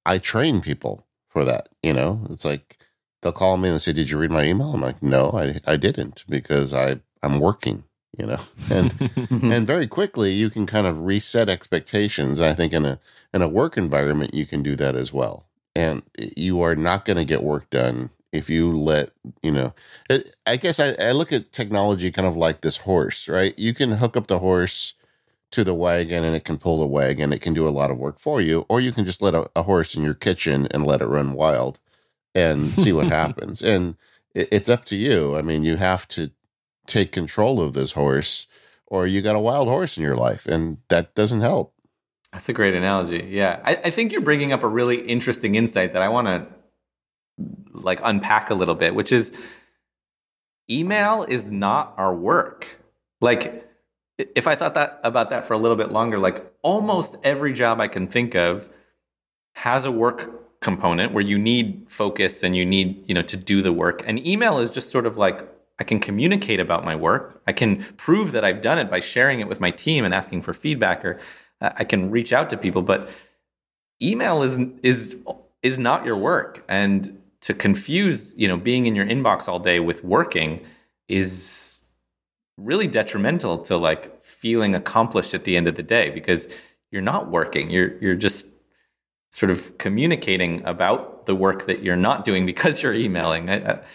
I train people for that. You know, it's like they'll call me and say, "Did you read my email?" I'm like, "No, I I didn't because I I'm working." You know, and and very quickly you can kind of reset expectations. I think in a in a work environment, you can do that as well. And eh, you are not going to get work done if you let you know it, i guess I, I look at technology kind of like this horse right? You can hook up the horse to the wagon and it can pull the wagon. It can do a lot of work for you or you can just let a, a horse in your kitchen and let it run wild and see what happens. And it, it's up to you. I mean you have to take control of this horse or you got a wild horse in your life and that doesn't help. That's a great analogy. Yeah. I, I think you're bringing up a really interesting insight that i want to like unpack a little bit, which is email is not our work. Like if I thought that about that for a little bit longer, like almost every job I can think of has a work component where you need focus and you need, you know, to do the work. And email is just sort of like I can communicate about my work. I can prove that I've done it by sharing it with my team and asking for feedback or uh, I can reach out to people, but email is is is not your work. And to confuse, you know, being in your inbox all day with working is really detrimental to like feeling accomplished at the end of the day because you're not working. You're you're just sort of communicating about the work that you're not doing because you're emailing.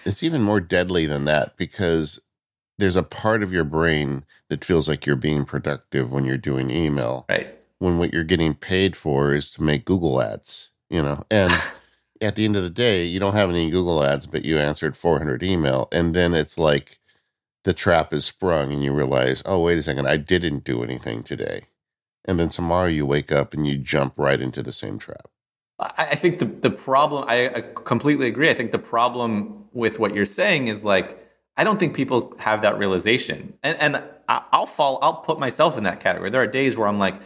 it's even more deadly than that because there's a part of your brain that feels like you're being productive when you're doing email. Right. When what you're getting paid for is to make Google ads, you know. And at the end of the day, you don't have any Google ads, but you answered 400 email. And then it's like the trap is sprung and you realize, oh, wait a second, I didn't do anything today. And then tomorrow you wake up and you jump right into the same trap. I think the, the problem, I, completely agree. I think the problem with what you're saying is like, I don't think people have that realization. And, and I'll fall, I'll put myself in that category. There are days where I'm like,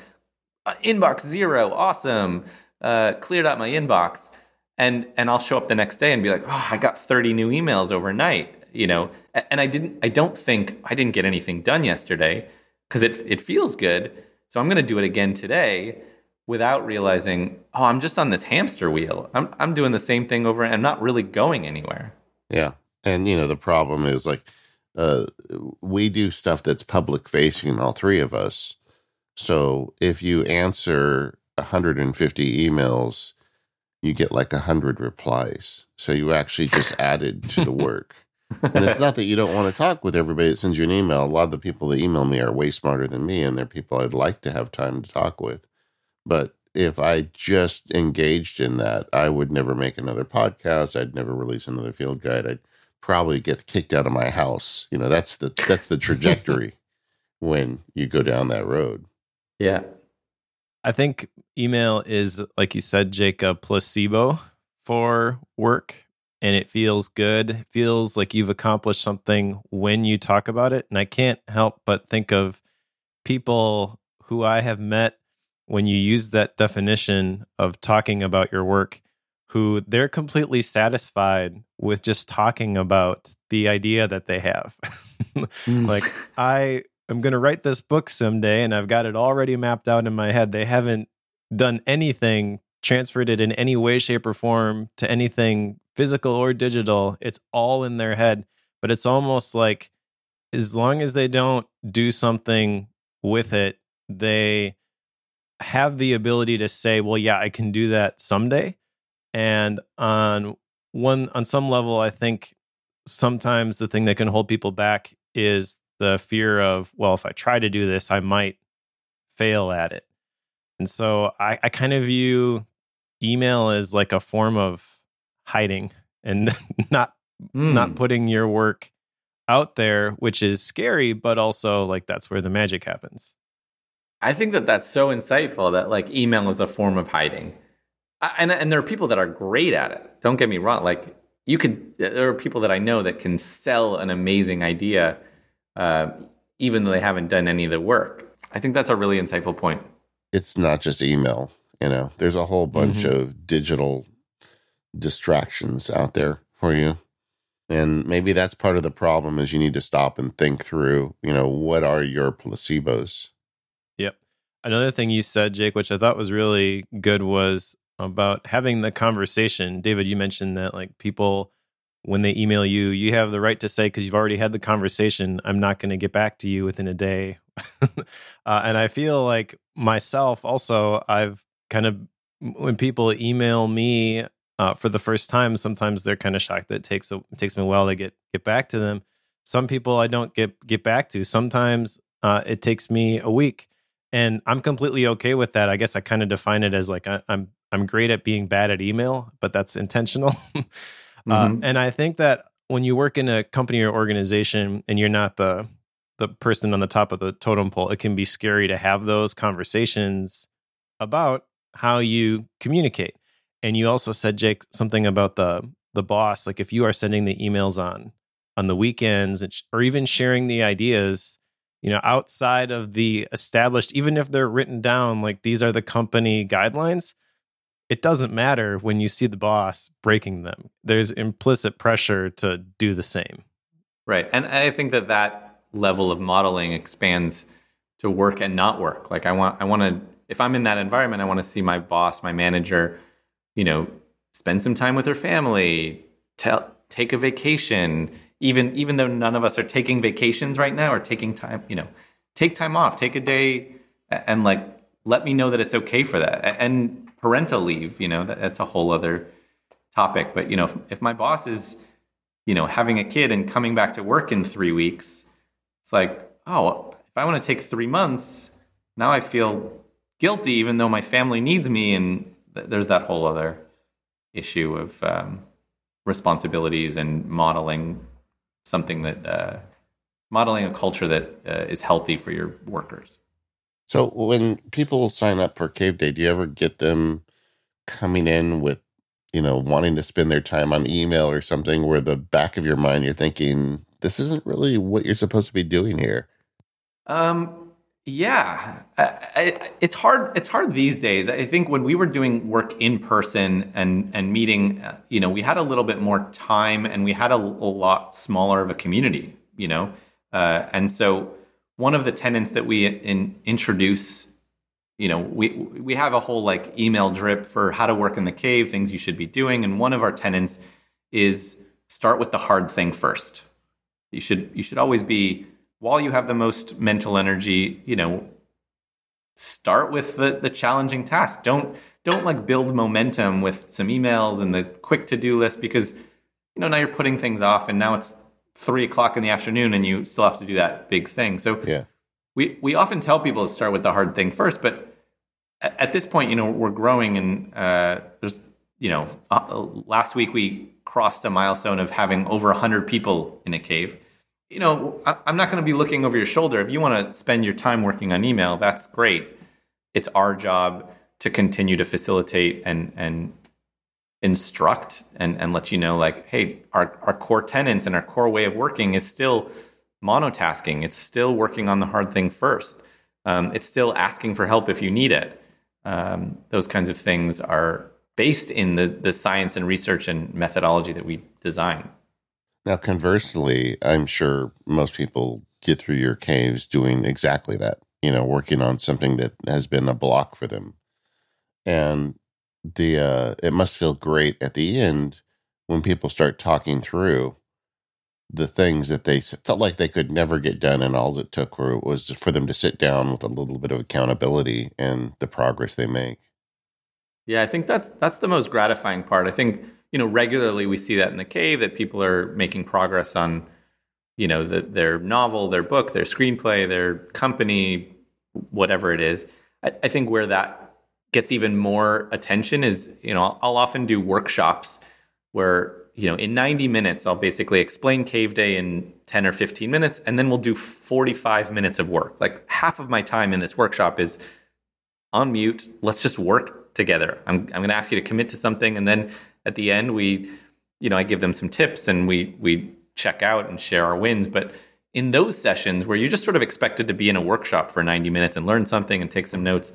uh, inbox zero, awesome, uh, cleared out my inbox and and I'll show up the next day and be like, oh, I got 30 new emails overnight, you know, and I didn't, I don't think I didn't get anything done yesterday because it it feels good, so I'm going to do it again today without realizing, oh, I'm just on this hamster wheel. I'm I'm doing the same thing over, and I'm not really going anywhere. Yeah, and you know the problem is like, uh, we do stuff that's public facing, all three of us. So if you answer 150 emails you get like a hundred replies. So you actually just added to the work. and it's not that you don't want to talk with everybody that sends you an email. A lot of the people that email me are way smarter than me, and they're people I'd like to have time to talk with. But if I just engaged in that, I would never make another podcast. I'd never release another field guide. I'd probably get kicked out of my house. You know, that's the that's the trajectory when you go down that road. Yeah. I think email is, like you said, Jake, a placebo for work. And it feels good. It feels like you've accomplished something when you talk about it. And I can't help but think of people who I have met when you use that definition of talking about your work, who they're completely satisfied with just talking about the idea that they have. Mm. like, I I'm going to write this book someday and I've got it already mapped out in my head. They haven't done anything, transferred it in any way, shape, or form to anything physical or digital. It's all in their head. But it's almost like as long as they don't do something with it, they have the ability to say, well, yeah, I can do that someday. And on one, on some level, I think sometimes the thing that can hold people back is the fear of, well, if I try to do this, I might fail at it. And so I, I kind of view email as like a form of hiding and not mm. not putting your work out there, which is scary, but also like that's where the magic happens. I think that that's so insightful that like email is a form of hiding. And and there are people that are great at it. Don't get me wrong. Like you could there are people that I know that can sell an amazing idea uh, even though they haven't done any of the work. I think that's a really insightful point. It's not just email, you know, there's a whole bunch mm-hmm. of digital distractions out there for you. And maybe that's part of the problem is you need to stop and think through, you know, what are your placebos? Yep. Another thing you said, Jake, which I thought was really good was about having the conversation. David, you mentioned that like people when they email you, you have the right to say, because you've already had the conversation, I'm not going to get back to you within a day. uh, and I feel like myself also, I've kind of, when people email me uh, for the first time, sometimes they're kind of shocked that it takes a, it takes me a while to get get back to them. Some people I don't get get back to. Sometimes uh, it takes me a week, and I'm completely okay with that. I guess I kind of define it as like I, I'm I'm great at being bad at email, but that's intentional. Uh, mm-hmm. uh, and I think that when you work in a company or organization and you're not the the person on the top of the totem pole, it can be scary to have those conversations about how you communicate. And you also said, Jake, something about the the boss. Like if you are sending the emails on on the weekends or even sharing the ideas, you know, outside of the established, even if they're written down, like these are the company guidelines, it doesn't matter when you see the boss breaking them. There's implicit pressure to do the same. Right. And I think that that level of modeling expands to work and not work. Like I want I want to if I'm in that environment, I want to see my boss, my manager, you know, spend some time with her family, tell, take a vacation, even even though none of us are taking vacations right now or taking time, you know, take time off, take a day and like let me know that it's okay for that. And parental leave, you know, that, that's a whole other topic. But, you know, if, if my boss is, you know, having a kid and coming back to work in three weeks, it's like, oh, if I want to take three months, now I feel guilty, even though my family needs me. And th- there's that whole other issue of um, responsibilities and modeling something that, uh, modeling a culture that uh, is healthy for your workers. So when people sign up for Caveday, do you ever get them coming in with, you know, wanting to spend their time on email or something where the back of your mind you're thinking this isn't really what you're supposed to be doing here? Um yeah, I, I, it's hard. It's hard these days. I think when we were doing work in person and and meeting, uh, you know, we had a little bit more time and we had a, a lot smaller of a community, you know, uh, and so one of the tenants that we in, introduce you know we we have a whole like email drip for how to work in the cave things you should be doing and one of our tenants is start with the hard thing first. You should you should always be while you have the most mental energy you know start with the the challenging task. Don't don't like build momentum with some emails and the quick to-do list because you know now you're putting things off and now it's three o'clock in the afternoon and you still have to do that big thing. So yeah. we we often tell people to start with the hard thing first, but at, at this point, you know, we're growing and uh, there's you know, uh, last week we crossed a milestone of having over 100 people in a cave. You know, I, I'm not going to be looking over your shoulder. If you want to spend your time working on email, that's great. It's our job to continue to facilitate and and instruct and, and let you know like hey our, our core tenants and our core way of working is still monotasking. It's still working on the hard thing first. Um, it's still asking for help if you need it. Um, those kinds of things are based in the, the science and research and methodology that we design. Now conversely i'm sure most people get through your caves doing exactly that you know working on something that has been a block for them. And the uh, it must feel great at the end when people start talking through the things that they felt like they could never get done, and all it took were, was for them to sit down with a little bit of accountability and the progress they make. Yeah, I think that's that's the most gratifying part. I think you know regularly we see that in the cave that people are making progress on you know the, their novel, their book, their screenplay, their company, whatever it is. I, I think where that gets even more attention is you know I'll often do workshops where you know in 90 minutes I'll basically explain Caveday in 10 or 15 minutes and then we'll do 45 minutes of work. Like half of my time in this workshop is on mute. Let's just work together. I'm I'm going to ask you to commit to something and then at the end we you know I give them some tips and we we check out and share our wins. But in those sessions where you're just sort of expected to be in a workshop for 90 minutes and learn something and take some notes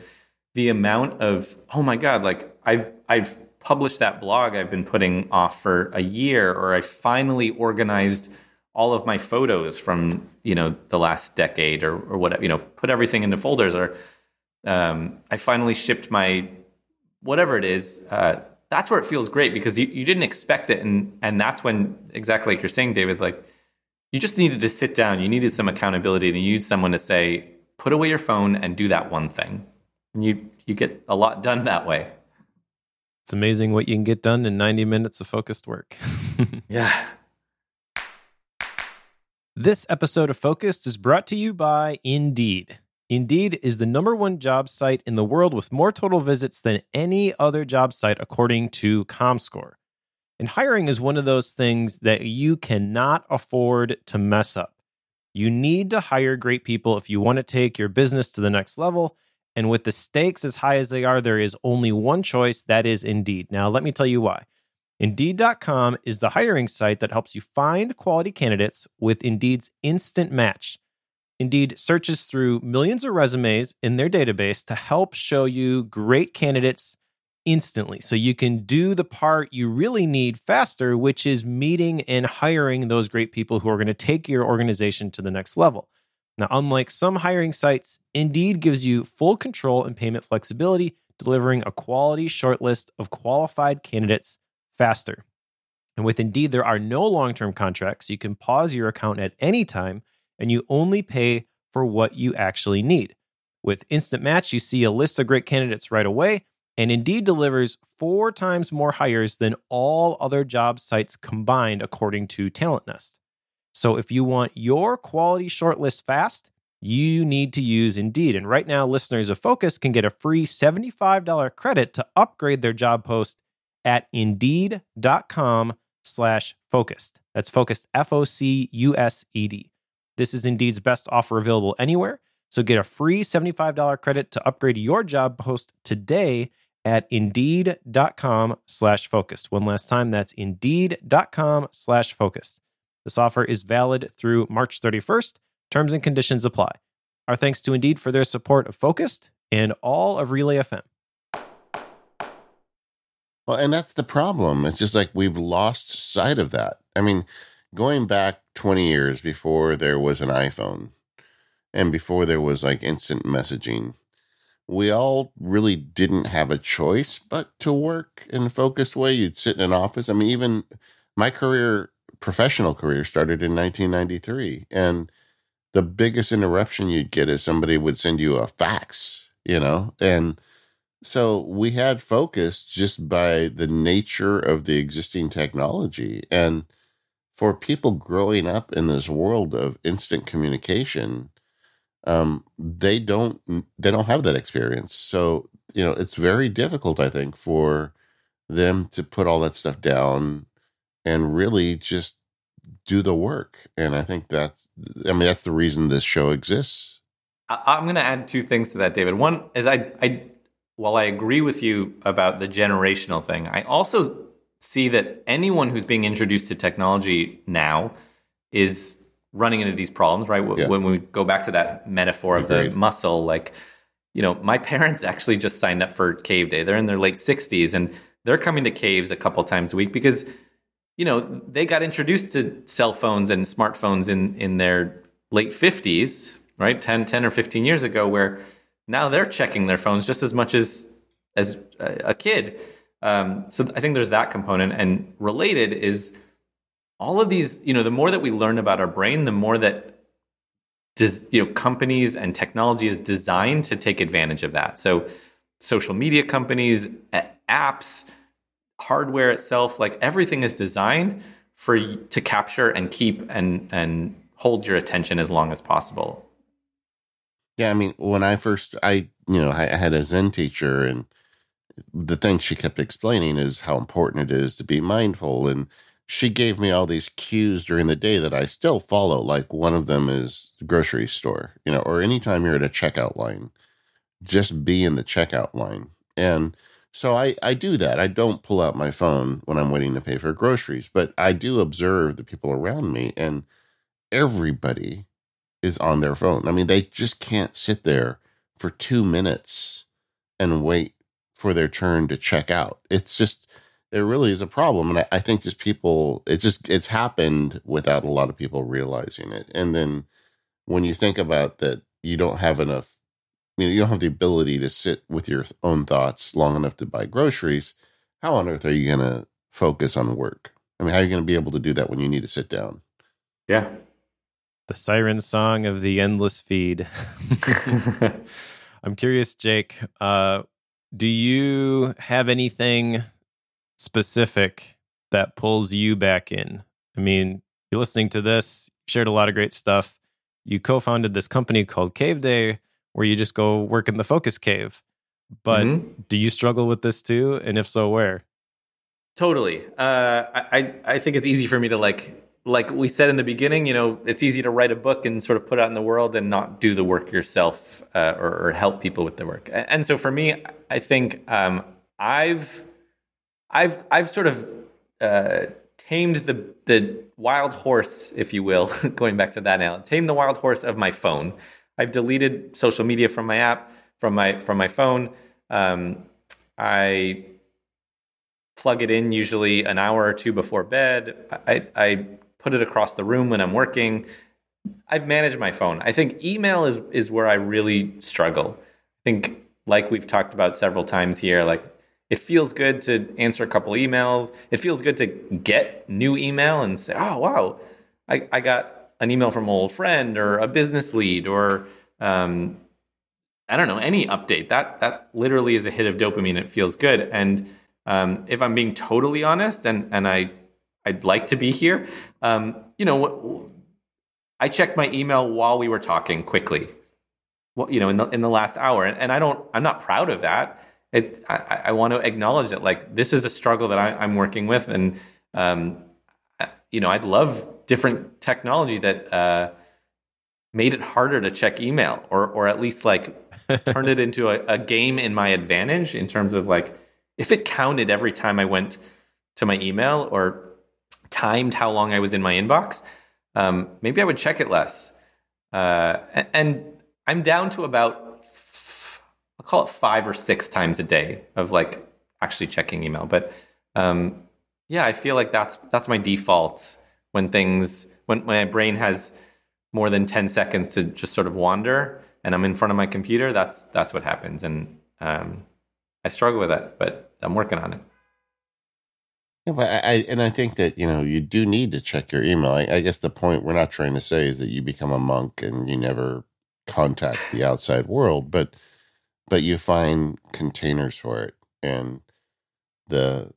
the amount of oh my god like i've i've published that blog i've been putting off for a year or i finally organized all of my photos from you know the last decade or or whatever you know put everything into folders or um, i finally shipped my whatever it is uh, that's where it feels great because you, you didn't expect it and and that's when exactly like you're saying david like you just needed to sit down you needed some accountability and you need someone to say put away your phone and do that one thing and you you get a lot done that way. It's amazing what you can get done in 90 minutes of focused work. yeah. This episode of Focused is brought to you by Indeed. Indeed is the number one job site in the world with more total visits than any other job site, according to ComScore. And hiring is one of those things that you cannot afford to mess up. You need to hire great people if you want to take your business to the next level. And with the stakes as high as they are, there is only one choice that is Indeed. Now, let me tell you why. Indeed.com is the hiring site that helps you find quality candidates with Indeed's instant match. Indeed searches through millions of resumes in their database to help show you great candidates instantly. So you can do the part you really need faster, which is meeting and hiring those great people who are going to take your organization to the next level. Now, unlike some hiring sites, Indeed gives you full control and payment flexibility, delivering a quality shortlist of qualified candidates faster. And with Indeed, there are no long term contracts. You can pause your account at any time and you only pay for what you actually need. With Instant Match, you see a list of great candidates right away, and Indeed delivers four times more hires than all other job sites combined, according to TalentNest. So if you want your quality shortlist fast, you need to use Indeed. And right now, listeners of Focused can get a free $75 credit to upgrade their job post at indeed.com slash focused. That's focused, F O C U S E D. This is Indeed's best offer available anywhere. So get a free $75 credit to upgrade your job post today at indeed.com slash focused. One last time, that's indeed.com slash focused. This offer is valid through March 31st. Terms and conditions apply. Our thanks to Indeed for their support of Focused and all of Relay FM. Well, and that's the problem. It's just like we've lost sight of that. I mean, going back 20 years before there was an iPhone and before there was like instant messaging, we all really didn't have a choice but to work in a focused way. You'd sit in an office. I mean, even my career, professional career, started in 1993. And the biggest interruption you'd get is somebody would send you a fax, you know? And so we had focus just by the nature of the existing technology. And for people growing up in this world of instant communication, um, they don't they don't have that experience. So you know, it's very difficult, I think, for them to put all that stuff down and really just do the work. And I think that's I mean that's the reason this show exists. I, am going to add two things to that, David. One is I I while I agree with you about the generational thing, I also see that anyone who's being introduced to technology now is running into these problems, right? Yeah. When we go back to that metaphor of Agreed. the muscle, like, you know, my parents actually just signed up for Caveday. They're in their late 60s and they're coming to caves a couple times a week because, you know, they got introduced to cell phones and smartphones in, in their late 50s, right? 10, 10 or 15 years ago, where now they're checking their phones just as much as as a kid. Um, so I think there's that component, and related is all of these. You know, the more that we learn about our brain, the more that does you know companies and technology is designed to take advantage of that. So social media companies, apps, hardware itself, like everything is designed for to capture and keep and and hold your attention as long as possible. Yeah, I mean, when I first, I you know, I, I had a Zen teacher, and the thing she kept explaining is how important it is to be mindful and she gave me all these cues during the day that I still follow. Like one of them is grocery store, you know, or anytime you're at a checkout line, just be in the checkout line. And so I, I do that. I don't pull out my phone when I'm waiting to pay for groceries, but I do observe the people around me and everybody is on their phone. I mean, they just can't sit there for two minutes and wait for their turn to check out. It's just it really is a problem, and I, I think just people it just it's happened without a lot of people realizing it. And then when you think about that, you don't have enough. You know, you don't have the ability to sit with your own thoughts long enough to buy groceries. How on earth are you going to focus on work? I mean, how are you going to be able to do that when you need to sit down? Yeah. The siren song of the endless feed. I'm curious, Jake. Uh, do you have anything specific that pulls you back in? I mean, you're listening to this, shared a lot of great stuff. You co founded this company called Caveday where you just go work in the focus cave. But mm-hmm. do you struggle with this too? And if so, where? Totally. Uh, I I think it's easy for me to like like we said in the beginning. You know, it's easy to write a book and sort of put out in the world and not do the work yourself uh, or, or, help people with the work. And so for me, I think um, I've I've I've sort of uh, tamed the the wild horse, if you will, going back to that now, tamed the wild horse of my phone. I've deleted social media from my app, from my from my phone. Um, I plug it in usually an hour or two before bed. I, I put it across the room when I'm working. I've managed my phone. I think email is is where I really struggle. I think like we've talked about several times here, like it feels good to answer a couple emails. It feels good to get new email and say, oh wow, I, I got an email from an old friend or a business lead or um, I don't know any update. That that literally is a hit of dopamine. It feels good. And um, if I'm being totally honest, and and I I'd like to be here, um, you know, I checked my email while we were talking quickly. Well, you know, in the in the last hour, and, and I don't. I'm not proud of that. It. I, I want to acknowledge that like this is a struggle that I, am working with, and um, you know, I'd love different technology that uh, made it harder to check email or or at least like turned it into a, a, game in my advantage in terms of like if it counted every time I went to my email or timed how long I was in my inbox, um, maybe I would check it less. Uh, and, and I'm down to about I'll call it five or six times a day of like actually checking email. But um, yeah, I feel like that's that's my default when things when, my brain has more than 10 seconds to just sort of wander and I'm in front of my computer, that's that's what happens. And um, I struggle with that, but I'm working on it. Yeah, but I, and I think that you know you do need to check your email. I, I guess the point we're not trying to say is that you become a monk and you never contact the outside world, but but you find containers for it, and the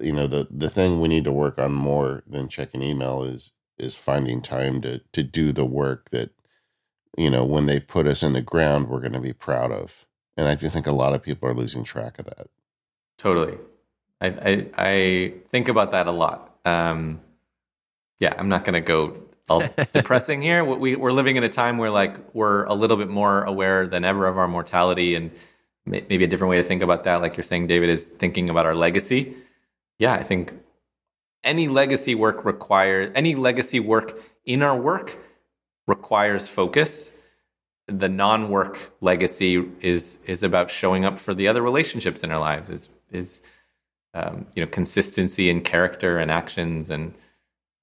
you know the the thing we need to work on more than checking email is is finding time to to do the work that you know when they put us in the ground we're going to be proud of. And i just think a lot of people are losing track of that. Totally. I i, I think about that a lot. Um yeah i'm not going to go all depressing here. We, we're living in a time where like we're a little bit more aware than ever of our mortality and maybe a different way to think about that like you're saying david is thinking about our legacy yeah, I think any legacy work requires any legacy work in our work requires focus. The non-work legacy is is about showing up for the other relationships in our lives. Is is um, you know consistency in character and actions and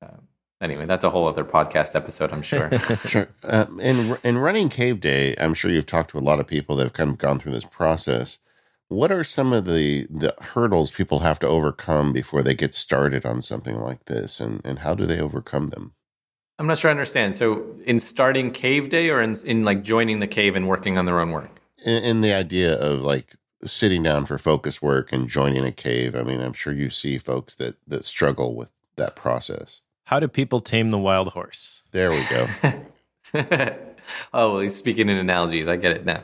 uh, anyway, that's a whole other podcast episode, I'm sure. sure. Um, in in running Caveday, I'm sure you've talked to a lot of people that have kind of gone through this process. What are some of the, the hurdles people have to overcome before they get started on something like this, and, and how do they overcome them? I'm not sure I understand. So, in starting Caveday, or in, in like joining the cave and working on their own work? In, in the idea of like sitting down for focus work and joining a cave. I mean, I'm sure you see folks that that struggle with that process. How do people tame the wild horse? There we go. oh, well, he's speaking in analogies. I get it now.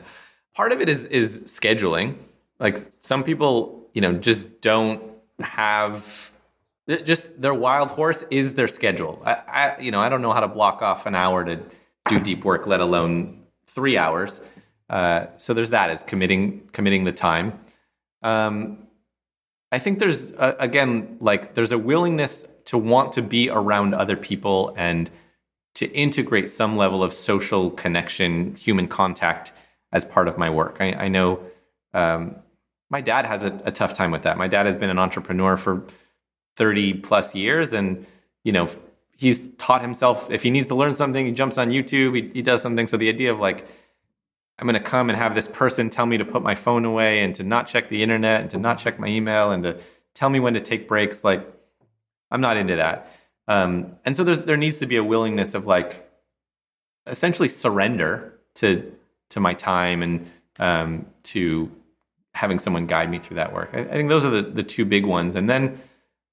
Part of it is is scheduling. Like some people, you know, just don't have just their wild horse is their schedule. I, I, you know, I don't know how to block off an hour to do deep work, let alone three hours. Uh, so there's that is committing committing the time. Um, I think there's a, again like there's a willingness to want to be around other people and to integrate some level of social connection, human contact as part of my work. I, I know um, my dad has a, a tough time with that. My dad has been an entrepreneur for 30 plus years and you know he's taught himself if he needs to learn something he jumps on youtube he, he does something so the idea of like i'm going to come and have this person tell me to put my phone away and to not check the internet and to not check my email and to tell me when to take breaks like i'm not into that um, and so there needs to be a willingness of like essentially surrender to to my time and um, to having someone guide me through that work. I, I think those are the, the two big ones. And then,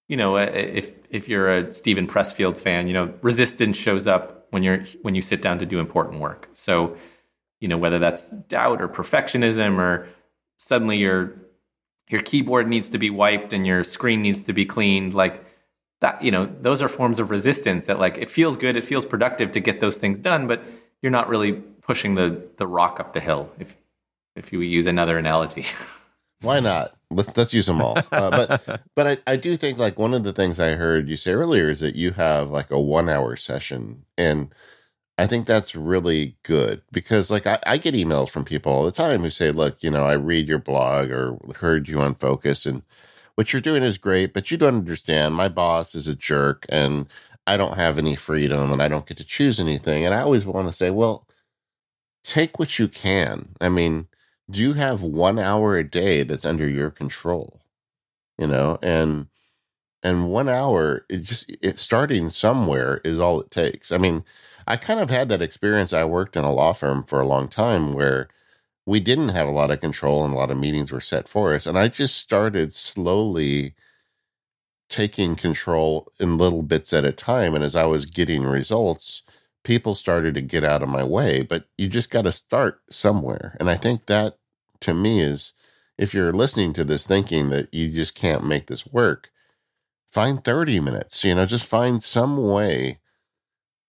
you know, uh, if if you're a Steven Pressfield fan, you know, resistance shows up when you're when you sit down to do important work. So, you know, whether that's doubt or perfectionism or suddenly your your keyboard needs to be wiped and your screen needs to be cleaned, like that, you know, those are forms of resistance that like it feels good, it feels productive to get those things done, but you're not really pushing the the rock up the hill if if you use another analogy. Why not? Let's let's use them all. Uh, but but I, I do think like one of the things I heard you say earlier is that you have like a one hour session, and I think that's really good because like I, I get emails from people all the time who say, look, you know, I read your blog or heard you on Focused, and what you're doing is great, but you don't understand. My boss is a jerk, and I don't have any freedom, and I don't get to choose anything. And I always want to say, well, take what you can. I mean do you have one hour a day that's under your control? You know and and one hour it just it starting somewhere is all it takes. I mean i kind of had that experience. I worked in a law firm for a long time where we didn't have a lot of control and a lot of meetings were set for us and i just started slowly taking control in little bits at a time and as i was getting results people started to get out of my way but you just got to start somewhere and i think that to me is if you're listening to this thinking that you just can't make this work, find 30 minutes, you know, just find some way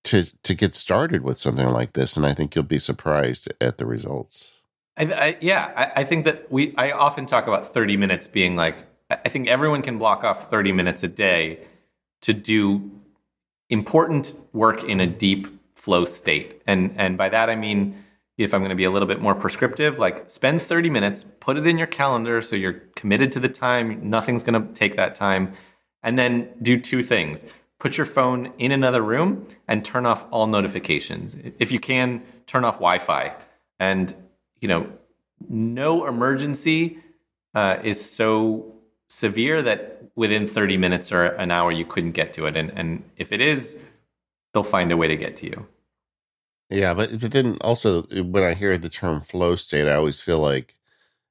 to to get started with something like this and I think you'll be surprised at the results. I, I, yeah, I, I think that we. I often talk about thirty minutes being like. I think everyone can block off thirty minutes a day to do important work in a deep flow state, and and by that I mean if I'm going to be a little bit more prescriptive, like spend 30 minutes, put it in your calendar so you're committed to the time, nothing's going to take that time, and then do two things. Put your phone in another room and turn off all notifications. If you can, turn off Wi-Fi. And you know, no emergency uh, is so severe that within 30 minutes or an hour you couldn't get to it. And, and if it is, they'll find a way to get to you. Yeah, but but then also eh, when I hear the term flow state, I always feel like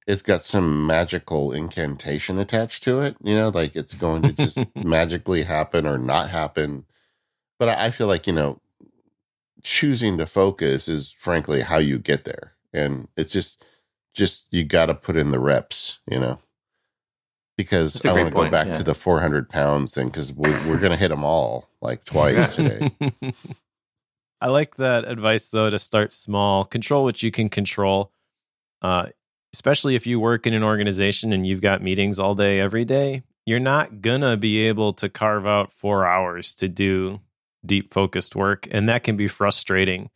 it's got some magical incantation attached to it. You know, like it's going to just magically happen or not happen. But I feel like you know, choosing to focus is frankly how you get there, and it's just just you got to put in the reps. You know. Because I want to go back yeah. to the 400 pounds thing because we, we're going to hit them all like twice today. I like that advice though to start small, control what you can control. Uh, especially if you work in an organization and you've got meetings all day every day, you're not gonna be able to carve out four hours to do deep focused work, and that can be frustrating.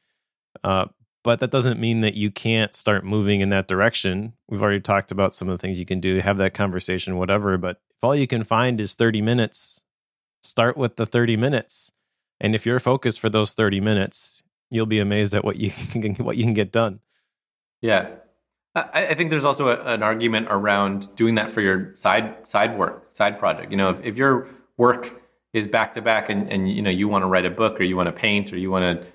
Uh, but that doesn't mean that you can't start moving in that direction. We've already talked about some of the things you can do, have that conversation, whatever. But if all you can find is 30 minutes, start with the 30 minutes and if you're focused for those 30 minutes, you'll be amazed at what you can what you can get done. Yeah. I, I think there's also a, an argument around doing that for your side side work, side project. You know, if, if your work is back to back and, and you know you want to write a book or you want to paint or you want to,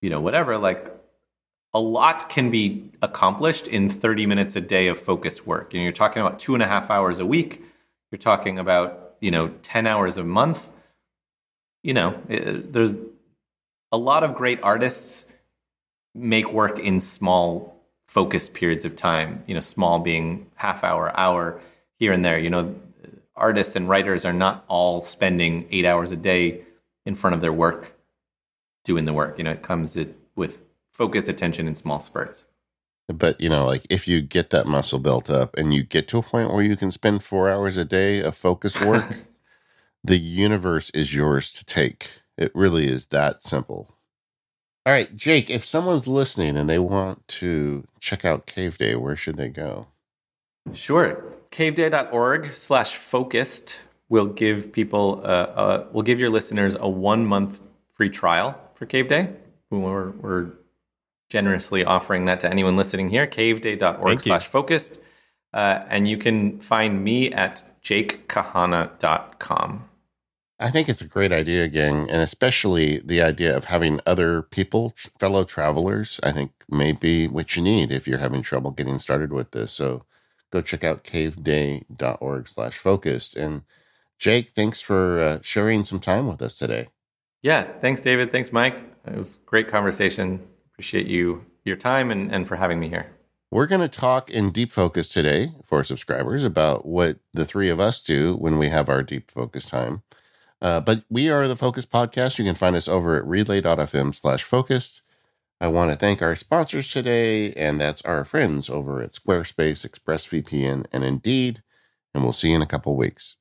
you know, whatever, like a lot can be accomplished in 30 minutes a day of focused work. You know, you're talking about two and a half hours a week. You're talking about, you know, 10 hours a month you know, it, there's a lot of great artists make work in small focused periods of time, you know, small being half hour, hour here and there. You know, artists and writers are not all spending eight hours a day in front of their work doing the work. You know, it comes with focused attention in small spurts. But, you know, like if you get that muscle built up and you get to a point where you can spend four hours a day of focused work, the universe is yours to take. It really is that simple. All right, Jake, if someone's listening and they want to check out Caveday, where should they go? Sure. Caveday.org slash focused will give people, uh, uh, will give your listeners a one month free trial for Cave Day. We're, we're generously offering that to anyone listening here. Caveday.org slash focused. Uh, and you can find me at jakekahana.com. I think it's a great idea, gang, and especially the idea of having other people, fellow travelers, I think may be what you need if you're having trouble getting started with this. So go check out caveday.org slash focused. And Jake, thanks for uh, sharing some time with us today. Yeah, thanks, David. Thanks, Mike. It was great conversation. Appreciate you, your time, and, and for having me here. We're going to talk in deep focus today for subscribers about what the three of us do when we have our deep focus time. Uh, but we are the Focused Podcast. You can find us over at relay.fm slash focused. I want to thank our sponsors today, and that's our friends over at Squarespace, ExpressVPN, and Indeed. And we'll see you in a couple weeks.